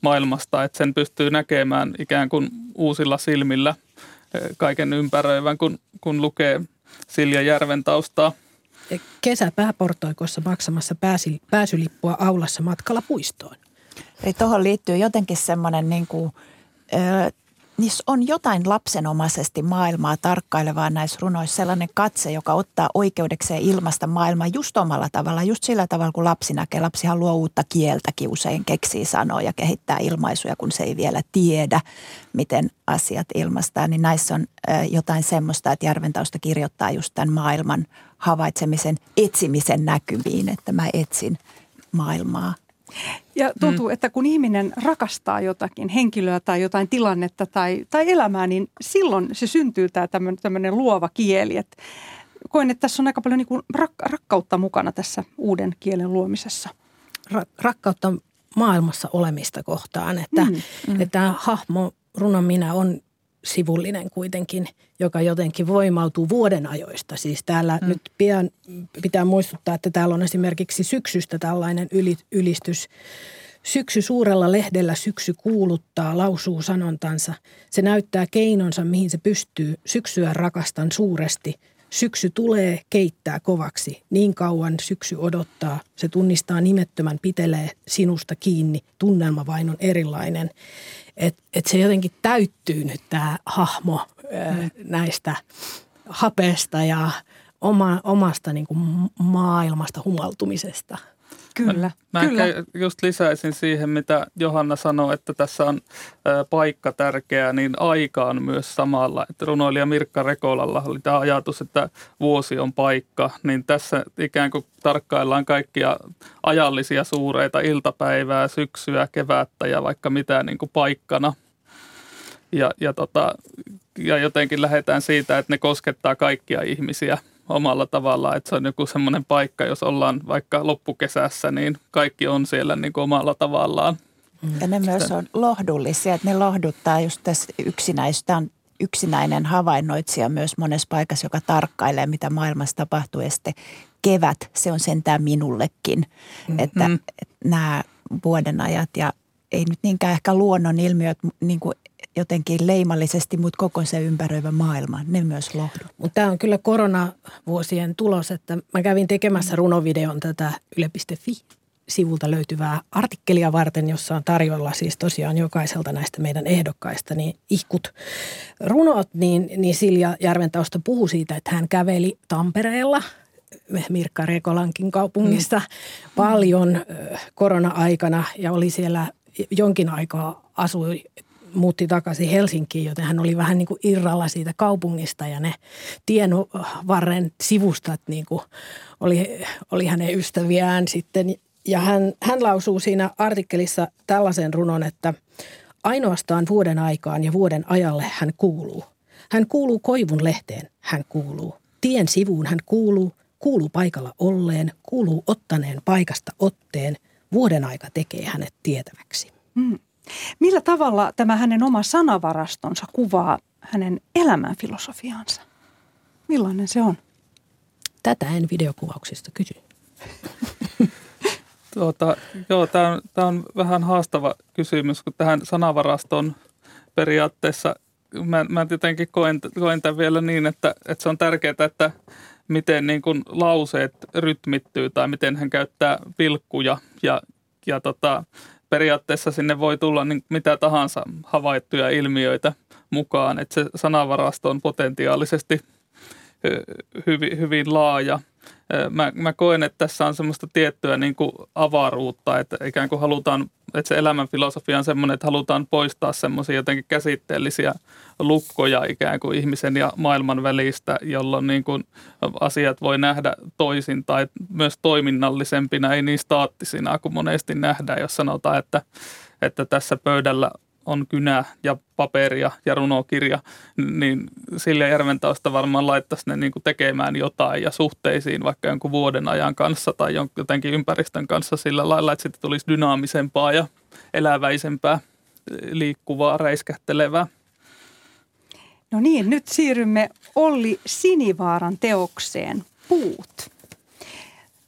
maailmasta, että sen pystyy näkemään ikään kuin uusilla silmillä kaiken ympäröivän, kun, kun lukee Silja Järven taustaa. Kesä pääportoikossa maksamassa pääsi, pääsylippua aulassa matkalla puistoon. Eli tuohon liittyy jotenkin semmoinen niin kuin, niissä on jotain lapsenomaisesti maailmaa tarkkailevaa näissä runoissa. Sellainen katse, joka ottaa oikeudekseen ilmasta maailmaa just omalla tavalla, just sillä tavalla kuin lapsi näkee. Lapsihan luo uutta kieltäkin usein, keksii sanoja, kehittää ilmaisuja, kun se ei vielä tiedä, miten asiat ilmastaa. Niin näissä on jotain semmoista, että Järventausta kirjoittaa just tämän maailman havaitsemisen, etsimisen näkyviin, että mä etsin maailmaa ja tuntuu, mm. että kun ihminen rakastaa jotakin henkilöä tai jotain tilannetta tai, tai elämää, niin silloin se syntyy tämä tämmöinen luova kieli. Et koen, että tässä on aika paljon niin kuin rak- rakkautta mukana tässä uuden kielen luomisessa. Ra- rakkautta maailmassa olemista kohtaan, että, mm, mm. että tämä hahmo runon minä on sivullinen kuitenkin, joka jotenkin voimautuu vuoden ajoista. Siis täällä mm. nyt pian pitää muistuttaa, että täällä on esimerkiksi syksystä tällainen yli, ylistys. Syksy suurella lehdellä syksy kuuluttaa, lausuu sanontansa. Se näyttää keinonsa, mihin se pystyy. Syksyä rakastan suuresti. Syksy tulee, keittää kovaksi. Niin kauan syksy odottaa. Se tunnistaa nimettömän, pitelee sinusta kiinni. Tunnelma vain on erilainen että et se jotenkin täyttyy nyt tämä hahmo mm. näistä hapeesta ja oma, omasta niin kuin maailmasta humaltumisesta. Kyllä, mä, mä kyllä. just lisäisin siihen, mitä Johanna sanoi, että tässä on ä, paikka tärkeä, niin aika on myös samalla. Että runoilija Mirkka Rekolalla oli tämä ajatus, että vuosi on paikka, niin tässä ikään kuin tarkkaillaan kaikkia ajallisia suureita iltapäivää, syksyä, kevättä ja vaikka mitä niin kuin paikkana. Ja, ja, tota, ja jotenkin lähdetään siitä, että ne koskettaa kaikkia ihmisiä – omalla tavallaan, että se on joku semmoinen paikka, jos ollaan vaikka loppukesässä, niin kaikki on siellä niin kuin omalla tavallaan. Ja ne myös on lohdullisia, että ne lohduttaa just tässä yksinäistä on yksinäinen havainnoitsija myös monessa paikassa, joka tarkkailee, mitä maailmassa tapahtuu. Ja sitten kevät, se on sentään minullekin, mm-hmm. että, että nämä vuodenajat ja ei nyt niinkään ehkä luonnon ilmiöt niin kuin jotenkin leimallisesti, mutta koko se ympäröivä maailma, ne myös lohdut. Mutta tämä on kyllä koronavuosien tulos, että mä kävin tekemässä runovideon tätä yle.fi sivulta löytyvää artikkelia varten, jossa on tarjolla siis tosiaan jokaiselta näistä meidän ehdokkaista niin ihkut runot, niin, niin Silja Järventausta puhui siitä, että hän käveli Tampereella Mirkka Rekolankin kaupungissa mm. paljon korona-aikana ja oli siellä jonkin aikaa asui muutti takaisin Helsinkiin, joten hän oli vähän niin kuin irralla siitä kaupungista ja ne tienvarren sivustat niin kuin oli, oli hänen ystäviään sitten. Ja hän, hän lausuu siinä artikkelissa tällaisen runon, että ainoastaan vuoden aikaan ja vuoden ajalle hän kuuluu. Hän kuuluu koivun lehteen, hän kuuluu. Tien sivuun hän kuuluu, kuuluu paikalla olleen, kuuluu ottaneen paikasta otteen. Vuoden aika tekee hänet tietäväksi. Hmm. Millä tavalla tämä hänen oma sanavarastonsa kuvaa hänen elämänfilosofiaansa? Millainen se on? Tätä en videokuvauksista kysy. *laughs* tuota, joo, tämä on, tämä on vähän haastava kysymys, kun tähän sanavarastoon periaatteessa mä, mä tietenkin koen, koen tämän vielä niin, että, että se on tärkeää, että miten niin kuin lauseet rytmittyy tai miten hän käyttää vilkkuja ja, ja tota, periaatteessa sinne voi tulla niin mitä tahansa havaittuja ilmiöitä mukaan, että se sanavarasto on potentiaalisesti hyvin, hyvin laaja – mä, mä koen, että tässä on semmoista tiettyä niin kuin avaruutta, että ikään kuin halutaan, että se elämänfilosofia on semmoinen, että halutaan poistaa semmoisia jotenkin käsitteellisiä lukkoja ikään kuin ihmisen ja maailman välistä, jolloin niin kuin asiat voi nähdä toisin tai myös toiminnallisempina, ei niin staattisina kuin monesti nähdään, jos sanotaan, että, että tässä pöydällä on kynä ja paperia ja runokirja, niin sille Järventausta varmaan laittaisi ne niin kuin tekemään jotain ja suhteisiin vaikka jonkun vuoden ajan kanssa tai jotenkin ympäristön kanssa sillä lailla, että sitten tulisi dynaamisempaa ja eläväisempää, liikkuvaa, räiskähtelevää. No niin, nyt siirrymme Olli Sinivaaran teokseen Puut.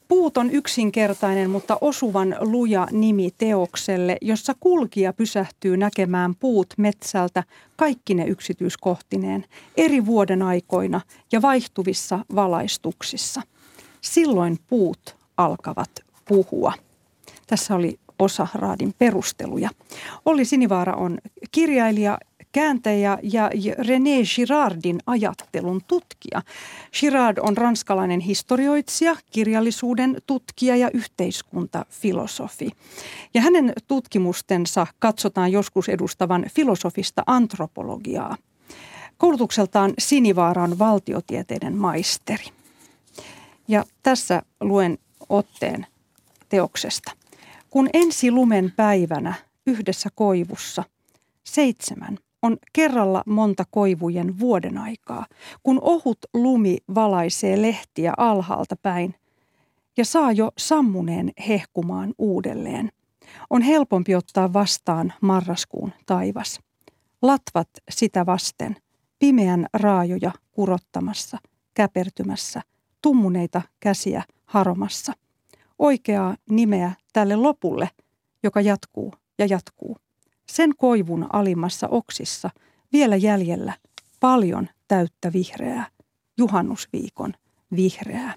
Puut on yksinkertainen, mutta osuvan luja nimi teokselle, jossa kulkija pysähtyy näkemään puut metsältä kaikki ne yksityiskohtineen eri vuoden aikoina ja vaihtuvissa valaistuksissa. Silloin puut alkavat puhua. Tässä oli osa raadin perusteluja. Olli Sinivaara on kirjailija, kääntäjä ja René Girardin ajattelun tutkija. Girard on ranskalainen historioitsija, kirjallisuuden tutkija ja yhteiskuntafilosofi. Ja hänen tutkimustensa katsotaan joskus edustavan filosofista antropologiaa. Koulutukseltaan Sinivaaran valtiotieteiden maisteri. Ja tässä luen otteen teoksesta. Kun ensi lumen päivänä yhdessä koivussa seitsemän on kerralla monta koivujen vuoden aikaa, kun ohut lumi valaisee lehtiä alhaalta päin ja saa jo sammuneen hehkumaan uudelleen. On helpompi ottaa vastaan marraskuun taivas. Latvat sitä vasten, pimeän raajoja kurottamassa, käpertymässä, tummuneita käsiä haromassa. Oikeaa nimeä tälle lopulle, joka jatkuu ja jatkuu sen koivun alimmassa oksissa vielä jäljellä paljon täyttä vihreää, juhannusviikon vihreää.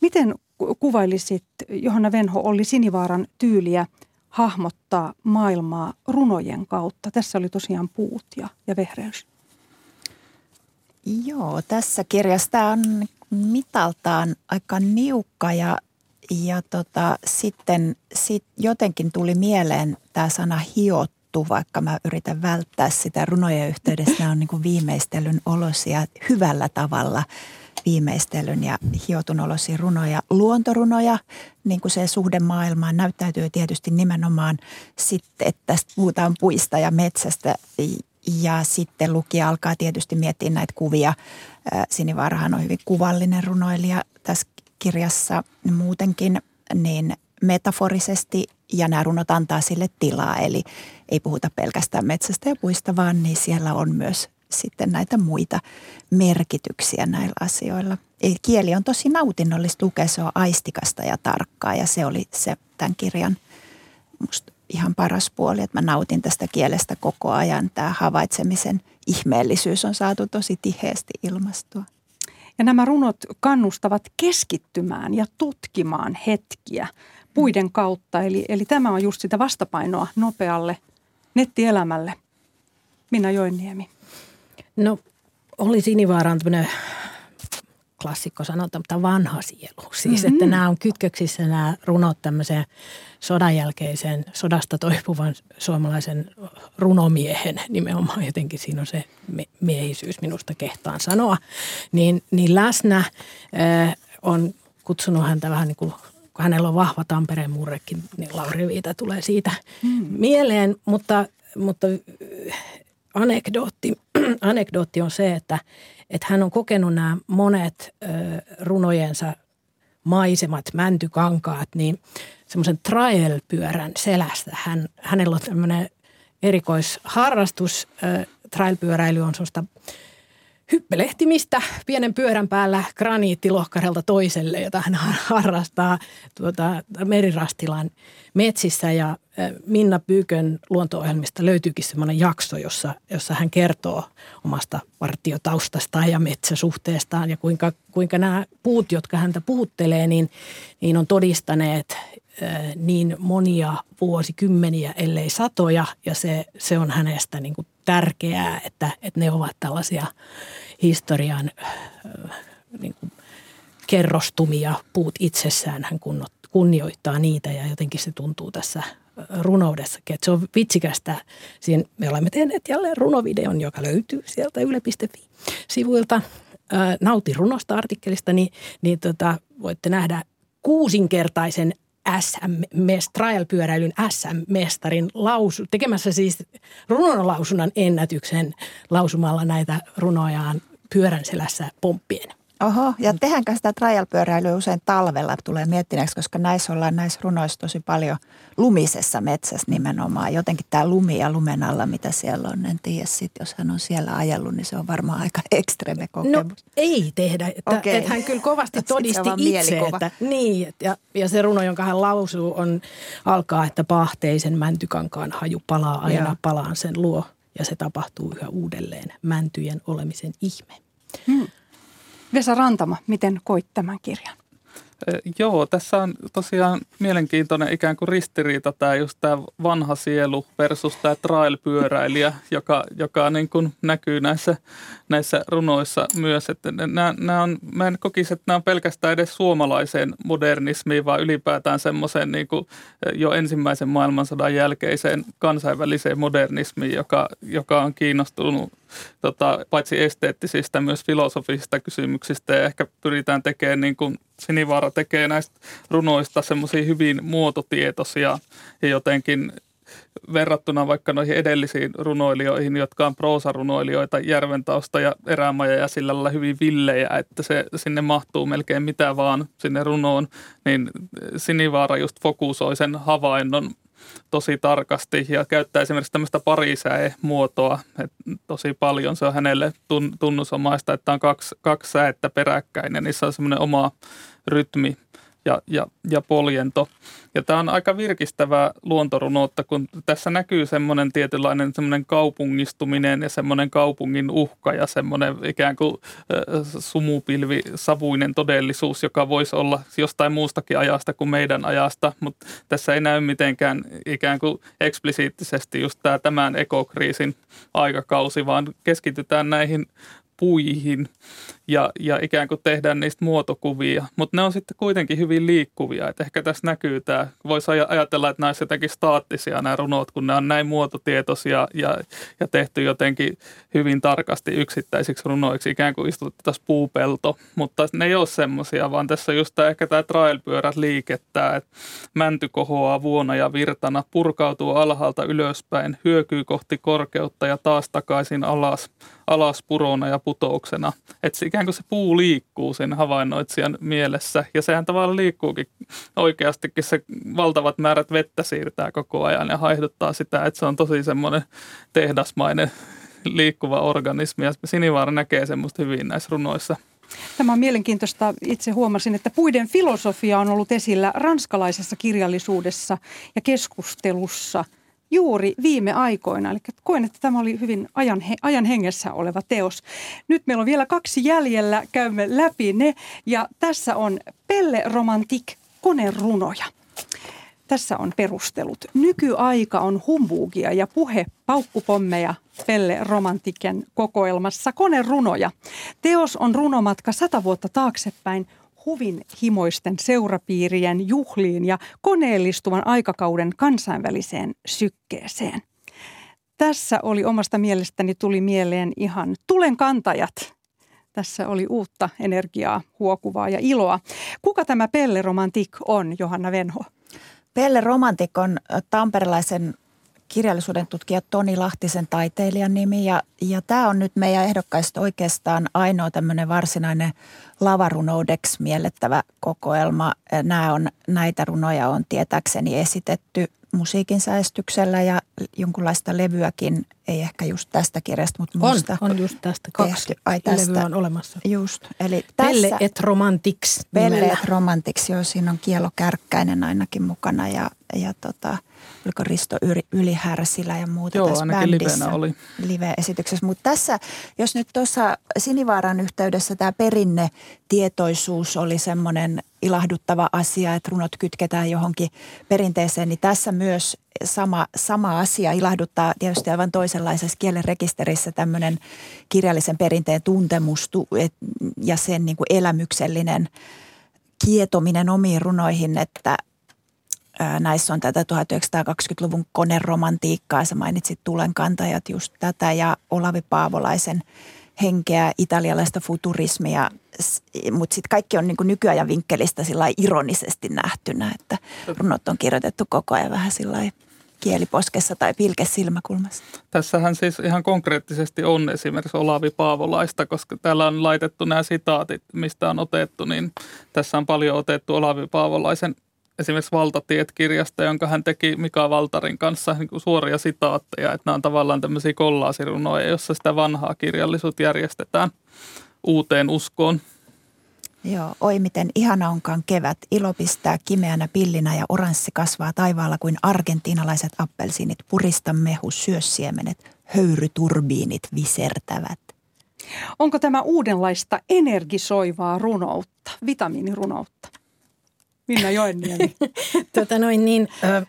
Miten kuvailisit, Johanna Venho, oli Sinivaaran tyyliä hahmottaa maailmaa runojen kautta? Tässä oli tosiaan puut ja, ja vehreys. Joo, tässä kirjassa on mitaltaan aika niukka ja ja tota, sitten sit jotenkin tuli mieleen tämä sana hiottu, vaikka mä yritän välttää sitä runojen yhteydessä. Nämä on niin kuin viimeistelyn olosia hyvällä tavalla viimeistelyn ja hiotun olosia runoja. Luontorunoja, niin kuin se suhde maailmaan näyttäytyy tietysti nimenomaan sitten, että puhutaan puista ja metsästä ja sitten lukija alkaa tietysti miettiä näitä kuvia. Sinivaarahan on hyvin kuvallinen runoilija tässä kirjassa muutenkin niin metaforisesti ja nämä runot antaa sille tilaa. Eli ei puhuta pelkästään metsästä ja puista, vaan niin siellä on myös sitten näitä muita merkityksiä näillä asioilla. Eli kieli on tosi nautinnollista lukea, se on aistikasta ja tarkkaa ja se oli se tämän kirjan musta ihan paras puoli, että mä nautin tästä kielestä koko ajan. Tämä havaitsemisen ihmeellisyys on saatu tosi tiheästi ilmastua. Ja nämä runot kannustavat keskittymään ja tutkimaan hetkiä puiden kautta. Eli, eli tämä on just sitä vastapainoa nopealle nettielämälle. Minna Joinniemi. No oli Sinivaara on tämmöinen klassikko sanota, mutta vanha sielu. Siis, mm-hmm. että nämä on kytköksissä nämä runot tämmöiseen sodan jälkeiseen, sodasta toipuvan suomalaisen runomiehen, nimenomaan jotenkin siinä on se miehisyys minusta kehtaan sanoa, niin, niin läsnä äh, on kutsunut häntä vähän niin kuin kun hänellä on vahva Tampereen murrekin, niin Lauri Viita tulee siitä mm. mieleen. Mutta mutta anekdootti, *clears throat* anekdootti on se, että, että hän on kokenut nämä monet runojensa maisemat, mäntykankaat, niin semmoisen trail-pyörän selästä. Hän, hänellä on tämmöinen erikoisharrastus. Trail-pyöräily on semmoista hyppelehtimistä pienen pyörän päällä graniittilohkarelta toiselle, jota hän harrastaa tuota, Merirastilan metsissä. Ja Minna Pyykön luonto-ohjelmista löytyykin semmoinen jakso, jossa, jossa hän kertoo omasta partiotaustastaan ja metsäsuhteestaan ja kuinka, kuinka nämä puut, jotka häntä puhuttelee, niin, niin on todistaneet niin monia vuosikymmeniä, ellei satoja, ja se, se on hänestä niin kuin tärkeää, että, että ne ovat tällaisia historian niin kuin kerrostumia puut itsessään. Hän kunnioittaa niitä ja jotenkin se tuntuu tässä runoudessakin, että se on vitsikästä. Siinä me olemme tehneet jälleen runovideon, joka löytyy sieltä yle.fi-sivuilta. Nauti runosta artikkelista, niin, niin tota, voitte nähdä kuusinkertaisen Trial-pyöräilyn SM-mestarin lausu, tekemässä siis runonlausunnan ennätyksen lausumalla näitä runojaan pyörän selässä pomppien. Oho, ja tehdäänkö sitä trial-pyöräilyä usein talvella, tulee miettineeksi, koska näissä ollaan näissä runoissa tosi paljon lumisessa metsässä nimenomaan. Jotenkin tämä lumi ja lumen alla, mitä siellä on, en tiedä sit, jos hän on siellä ajellut, niin se on varmaan aika *laughs* ekstreme no, kokemus. No ei tehdä, että, okay. että hän kyllä kovasti *laughs* todisti itse, että niin, ja, ja se runo, jonka hän lausuu, on alkaa, että pahteisen mäntykankaan haju palaa aina Joo. palaan sen luo, ja se tapahtuu yhä uudelleen, mäntyjen olemisen ihme. Hmm. Vesa Rantama, miten koit tämän kirjan? Joo, tässä on tosiaan mielenkiintoinen ikään kuin ristiriita tämä just tämä vanha sielu versus tämä trail-pyöräilijä, joka, joka niin kuin näkyy näissä, näissä runoissa myös. Että nämä, nämä on, mä en kokisi, että nämä on pelkästään edes suomalaiseen modernismiin, vaan ylipäätään semmoiseen niin kuin jo ensimmäisen maailmansodan jälkeiseen kansainväliseen modernismiin, joka, joka on kiinnostunut tota, paitsi esteettisistä myös filosofisista kysymyksistä ja ehkä pyritään tekemään niin kuin Sinivaara tekee näistä runoista semmoisia hyvin muototietoisia ja jotenkin verrattuna vaikka noihin edellisiin runoilijoihin, jotka on proosarunoilijoita Järventausta ja Erämaja ja sillä lailla hyvin villejä, että se sinne mahtuu melkein mitä vaan sinne runoon, niin Sinivaara just fokusoi sen havainnon tosi tarkasti ja käyttää esimerkiksi tämmöistä parisäe-muotoa tosi paljon. Se on hänelle tunnusomaista, että on kaksi, kaksi säettä peräkkäin ja niissä on semmoinen oma rytmi ja, ja, ja poljento. Ja tämä on aika virkistävää luontorunoutta, kun tässä näkyy semmoinen tietynlainen semmoinen kaupungistuminen ja semmoinen kaupungin uhka ja semmoinen ikään kuin sumupilvi, savuinen todellisuus, joka voisi olla jostain muustakin ajasta kuin meidän ajasta, mutta tässä ei näy mitenkään ikään kuin eksplisiittisesti just tämä tämän ekokriisin aikakausi, vaan keskitytään näihin puihin ja, ja ikään kuin tehdään niistä muotokuvia. Mutta ne on sitten kuitenkin hyvin liikkuvia. Et ehkä tässä näkyy tämä, voisi ajatella, että nämä olisivat jotenkin staattisia nämä runot, kun ne on näin muototietoisia ja, ja tehty jotenkin hyvin tarkasti yksittäisiksi runoiksi, ikään kuin istutettaisiin puupelto. Mutta ne ei ole semmoisia, vaan tässä on just tämä, ehkä tämä trailpyörät liikettä, että mänty kohoaa vuona ja virtana, purkautuu alhaalta ylöspäin, hyökyy kohti korkeutta ja taas takaisin alas, alas purona ja putouksena. Että ikään kuin se puu liikkuu sen havainnoitsijan mielessä ja sehän tavallaan liikkuukin oikeastikin se valtavat määrät vettä siirtää koko ajan ja haihduttaa sitä, että se on tosi semmoinen tehdasmainen liikkuva organismi ja Sinivaara näkee semmoista hyvin näissä runoissa. Tämä on mielenkiintoista. Itse huomasin, että puiden filosofia on ollut esillä ranskalaisessa kirjallisuudessa ja keskustelussa – juuri viime aikoina. Eli koen, että tämä oli hyvin ajan, ajan hengessä oleva teos. Nyt meillä on vielä kaksi jäljellä, käymme läpi ne. Ja tässä on Pelle Romantik konerunoja. Tässä on perustelut. Nykyaika on humbuugia ja puhe paukkupommeja Pelle Romantiken kokoelmassa konerunoja. Teos on runomatka sata vuotta taaksepäin huvin himoisten seurapiirien juhliin ja koneellistuvan aikakauden kansainväliseen sykkeeseen. Tässä oli omasta mielestäni tuli mieleen ihan tulen kantajat. Tässä oli uutta energiaa, huokuvaa ja iloa. Kuka tämä Pelle Romantik on, Johanna Venho? Pelle Romantik on tamperelaisen kirjallisuuden tutkija Toni Lahtisen taiteilijan nimi. Ja, ja tämä on nyt meidän ehdokkaista oikeastaan ainoa tämmöinen varsinainen lavarunoudeksi miellettävä kokoelma. Nämä on, näitä runoja on tietääkseni esitetty musiikin säästyksellä ja jonkunlaista levyäkin, ei ehkä just tästä kirjasta, mutta on, muusta. On just tästä, kaksi Ai, tästä. levyä on olemassa. Just, eli tässä, Pelle et Romantics Pelle et Romantics, joo, siinä on Kielo Kärkkäinen ainakin mukana ja, ja tota, oliko Risto Ylihärsilä ja muuta Joo, tässä bändissä oli. live-esityksessä. Mutta tässä, jos nyt tuossa Sinivaaran yhteydessä tämä perinnetietoisuus oli semmoinen ilahduttava asia, että runot kytketään johonkin perinteeseen, niin tässä myös sama, sama asia ilahduttaa tietysti aivan toisenlaisessa kielen rekisterissä tämmöinen kirjallisen perinteen tuntemus ja sen niin kuin elämyksellinen kietominen omiin runoihin, että näissä on tätä 1920-luvun koneromantiikkaa. Sä mainitsit Tulenkantajat just tätä ja Olavi Paavolaisen henkeä, italialaista futurismia, mutta sitten kaikki on niin nykyajan vinkkelistä sillä ironisesti nähtynä, että runot on kirjoitettu koko ajan vähän sillä kieliposkessa tai pilkesilmäkulmassa. Tässähän siis ihan konkreettisesti on esimerkiksi Olavi Paavolaista, koska täällä on laitettu nämä sitaatit, mistä on otettu, niin tässä on paljon otettu Olavi Paavolaisen esimerkiksi Valtatiet-kirjasta, jonka hän teki Mika Valtarin kanssa niin kuin suoria sitaatteja, että nämä on tavallaan tämmöisiä kollaasirunoja, jossa sitä vanhaa kirjallisuutta järjestetään uuteen uskoon. Joo, oi miten ihana onkaan kevät. Ilo pistää kimeänä pillinä ja oranssi kasvaa taivaalla kuin argentiinalaiset appelsiinit. Purista mehu, syössiemenet, höyryturbiinit visertävät. Onko tämä uudenlaista energisoivaa runoutta, vitamiinirunoutta? Minna Joenniemi. *laughs* tota noin niin, *clears throat* äh,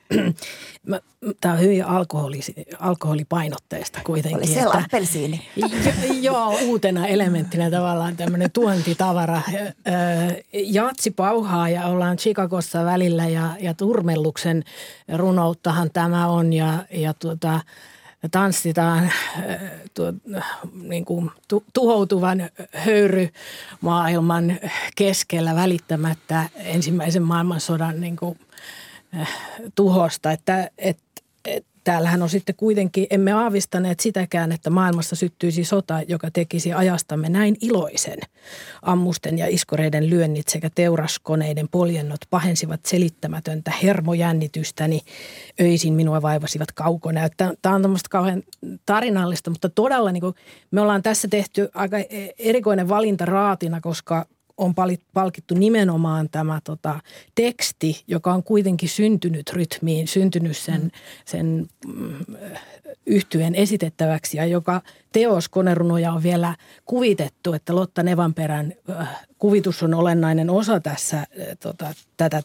tämä on hyvin alkoholi, alkoholipainotteista kuitenkin. Oli se appelsiini. *laughs* Jo, joo, uutena elementtinä tavallaan tämmöinen tuontitavara. Äh, jatsi pauhaa ja ollaan Chicagossa välillä ja, ja Turmelluksen runouttahan tämä on ja, ja tuota, tanssitaan äh, tuo, niin kuin tu, tuhoutuvan höyrymaailman keskellä välittämättä ensimmäisen maailmansodan niin kuin, äh, tuhosta. Että, et, et, täällähän on sitten kuitenkin, emme aavistaneet sitäkään, että maailmassa syttyisi sota, joka tekisi ajastamme näin iloisen. Ammusten ja iskoreiden lyönnit sekä teuraskoneiden poljennot pahensivat selittämätöntä hermojännitystäni. Öisin minua vaivasivat kaukonäöt. Tämä on tämmöistä kauhean tarinallista, mutta todella niin kuin, me ollaan tässä tehty aika erikoinen valinta raatina, koska on palkittu nimenomaan tämä tota, teksti, joka on kuitenkin syntynyt rytmiin, syntynyt sen, mm. sen mm, yhtyen esitettäväksi ja joka teos konerunoja on vielä kuvitettu, että Lotta Nevanperän äh, kuvitus on olennainen osa tässä äh, tota, tätä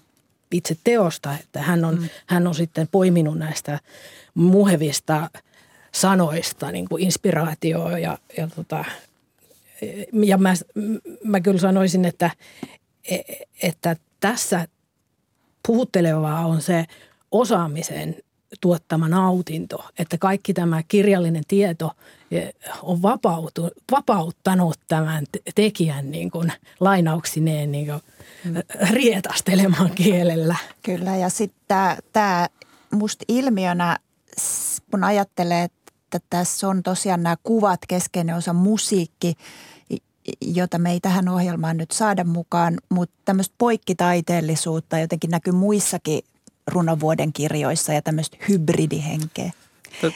itse teosta, että hän on, mm. hän on sitten poiminut näistä muhevista sanoista niin kuin inspiraatioa ja, ja tota, ja mä, mä kyllä sanoisin, että, että tässä puhuttelevaa on se osaamisen tuottama nautinto, että kaikki tämä kirjallinen tieto on vapautu, vapauttanut tämän tekijän niin kuin lainauksineen niin kuin rietastelemaan kielellä. Kyllä ja sitten tämä, tämä musta ilmiönä, kun ajattelee, että tässä on tosiaan nämä kuvat, keskeinen osa musiikki – jota me ei tähän ohjelmaan nyt saada mukaan, mutta tämmöistä poikkitaiteellisuutta jotenkin näkyy muissakin runovuoden kirjoissa ja tämmöistä hybridihenkeä.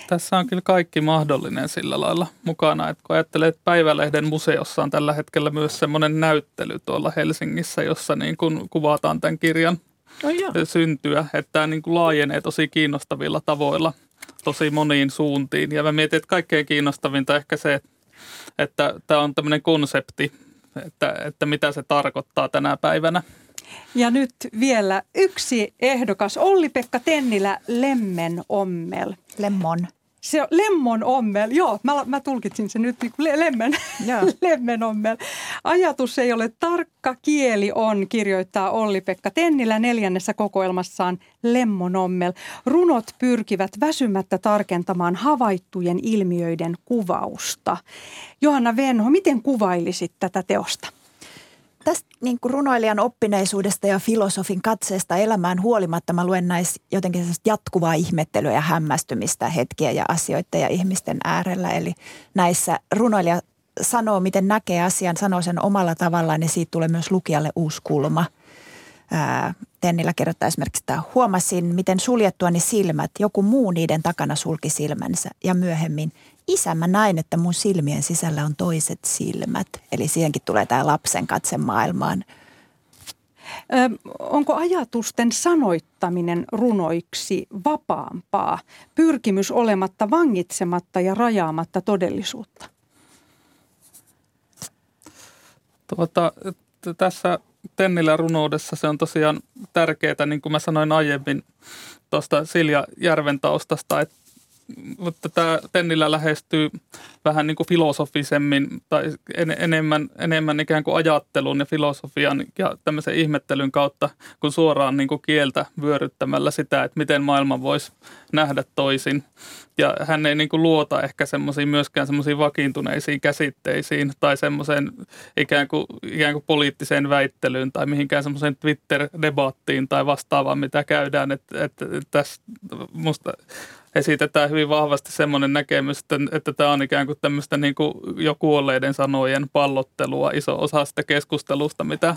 Tässä on kyllä kaikki mahdollinen sillä lailla mukana, että kun ajattelee, että Päivälehden museossa on tällä hetkellä myös semmoinen näyttely tuolla Helsingissä, jossa niin kuin kuvataan tämän kirjan no syntyä, että tämä niin kuin laajenee tosi kiinnostavilla tavoilla tosi moniin suuntiin. Ja mä mietin, että kaikkein kiinnostavinta ehkä se, että että tämä on tämmöinen konsepti, että, että mitä se tarkoittaa tänä päivänä. Ja nyt vielä yksi ehdokas, Olli-Pekka Tennilä, Lemmen Ommel. Lemmon. Se on lemmon ommel, joo, mä, mä tulkitsin sen nyt niin kuin lemmen, *laughs* lemmen ommel. Ajatus ei ole tarkka, kieli on, kirjoittaa Olli-Pekka Tennilä neljännessä kokoelmassaan Lemmon ommel. Runot pyrkivät väsymättä tarkentamaan havaittujen ilmiöiden kuvausta. Johanna Venho, miten kuvailisit tätä teosta? Tästä niin kuin runoilijan oppineisuudesta ja filosofin katseesta elämään huolimatta mä luen näissä jotenkin jatkuvaa ihmettelyä ja hämmästymistä hetkiä ja asioita ja ihmisten äärellä. Eli näissä runoilija sanoo, miten näkee asian, sanoo sen omalla tavallaan ja siitä tulee myös lukijalle uusi kulma. Ää, Tennillä kirjoittaa esimerkiksi, että huomasin, miten suljettuani silmät, joku muu niiden takana sulki silmänsä ja myöhemmin isä, mä näin, että mun silmien sisällä on toiset silmät. Eli siihenkin tulee tämä lapsen katse maailmaan. Ö, onko ajatusten sanoittaminen runoiksi vapaampaa, pyrkimys olematta vangitsematta ja rajaamatta todellisuutta? Tuota, tässä Tennillä runoudessa se on tosiaan tärkeää, niin kuin mä sanoin aiemmin tuosta Silja Järven taustasta, että mutta tämä Tennillä lähestyy vähän niin kuin filosofisemmin tai en, enemmän, enemmän ikään kuin ajattelun ja filosofian ja tämmöisen ihmettelyn kautta kuin suoraan niin kuin kieltä vyöryttämällä sitä, että miten maailma voisi nähdä toisin. Ja hän ei niin kuin luota ehkä semmoisiin myöskään semmoisiin vakiintuneisiin käsitteisiin tai semmoiseen ikään kuin, ikään kuin poliittiseen väittelyyn tai mihinkään semmoiseen Twitter-debattiin tai vastaavaan, mitä käydään. Että, että tässä musta esitetään hyvin vahvasti semmoinen näkemys, että, että tämä on ikään kuin tämmöistä niin kuin jo kuolleiden sanojen pallottelua, iso osa sitä keskustelusta, mitä,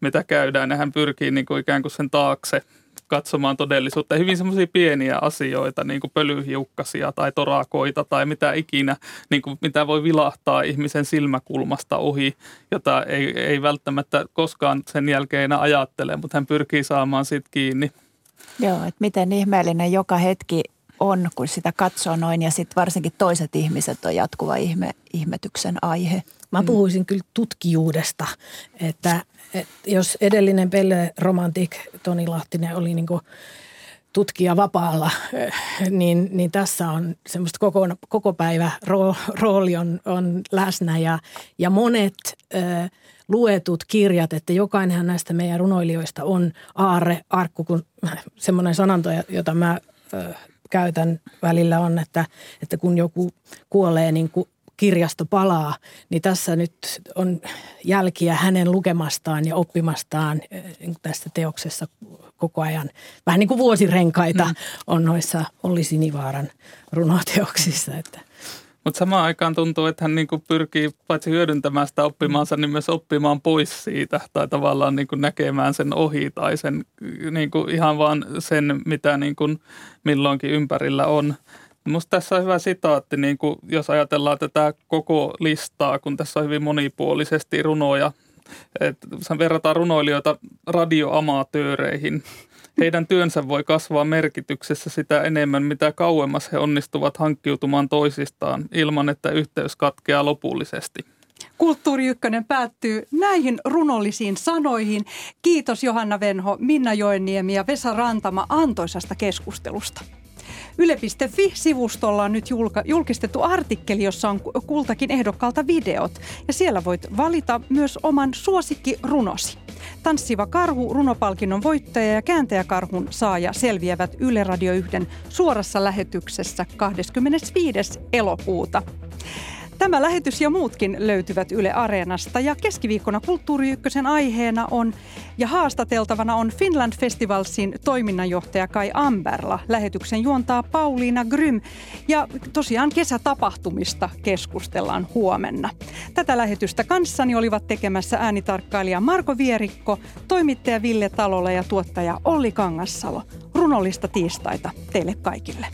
mitä käydään. Ja hän pyrkii niin kuin ikään kuin sen taakse katsomaan todellisuutta. Hyvin semmoisia pieniä asioita, niin kuin pölyhiukkasia tai torakoita tai mitä ikinä, niin kuin mitä voi vilahtaa ihmisen silmäkulmasta ohi, jota ei, ei välttämättä koskaan sen jälkeen ajattele, mutta hän pyrkii saamaan siitä kiinni. Joo, että miten ihmeellinen joka hetki on, kun sitä katsoo noin. Ja sitten varsinkin toiset ihmiset on jatkuva ihme, ihmetyksen aihe. Mä puhuisin kyllä tutkijuudesta, että, että jos edellinen Pelle Romantik Toni Lahtinen oli niin tutkija vapaalla, niin, niin tässä on semmoista koko, koko päivä rooli on, on läsnä. Ja, ja monet ö, luetut kirjat, että jokainenhan näistä meidän runoilijoista on aarre, arkku, kun semmoinen sananto, jota mä ö, käytän välillä on, että, että kun joku kuolee, niin kuin kirjasto palaa, niin tässä nyt on jälkiä hänen lukemastaan ja oppimastaan eh, niin tässä teoksessa koko ajan. Vähän niin kuin vuosirenkaita mm. on noissa Olli Sinivaaran runoteoksissa. Että mutta samaan aikaan tuntuu, että hän niinku pyrkii paitsi hyödyntämään sitä oppimaansa, niin myös oppimaan pois siitä tai tavallaan niinku näkemään sen ohi tai sen niinku ihan vaan sen, mitä niinku milloinkin ympärillä on. Minusta tässä on hyvä sitaatti, niin kuin jos ajatellaan tätä koko listaa, kun tässä on hyvin monipuolisesti runoja. että verrataan runoilijoita radioamatööreihin. Heidän työnsä voi kasvaa merkityksessä sitä enemmän, mitä kauemmas he onnistuvat hankkiutumaan toisistaan ilman, että yhteys katkeaa lopullisesti. Kulttuuri Ykkönen päättyy näihin runollisiin sanoihin. Kiitos Johanna Venho, Minna Joenniemi ja Vesa Rantama antoisasta keskustelusta. Yle.fi-sivustolla on nyt julka, julkistettu artikkeli, jossa on kultakin ehdokkaalta videot. Ja siellä voit valita myös oman suosikkirunosi. Tanssiva karhu, runopalkinnon voittaja ja kääntäjäkarhun saaja selviävät Yle Radio 1 suorassa lähetyksessä 25. elokuuta. Tämä lähetys ja muutkin löytyvät Yle Areenasta ja keskiviikkona Kulttuuri Ykkösen aiheena on ja haastateltavana on Finland Festivalsin toiminnanjohtaja Kai Amberla. Lähetyksen juontaa Pauliina Grym ja tosiaan kesätapahtumista keskustellaan huomenna. Tätä lähetystä kanssani olivat tekemässä äänitarkkailija Marko Vierikko, toimittaja Ville Talola ja tuottaja Olli Kangassalo. Runollista tiistaita teille kaikille.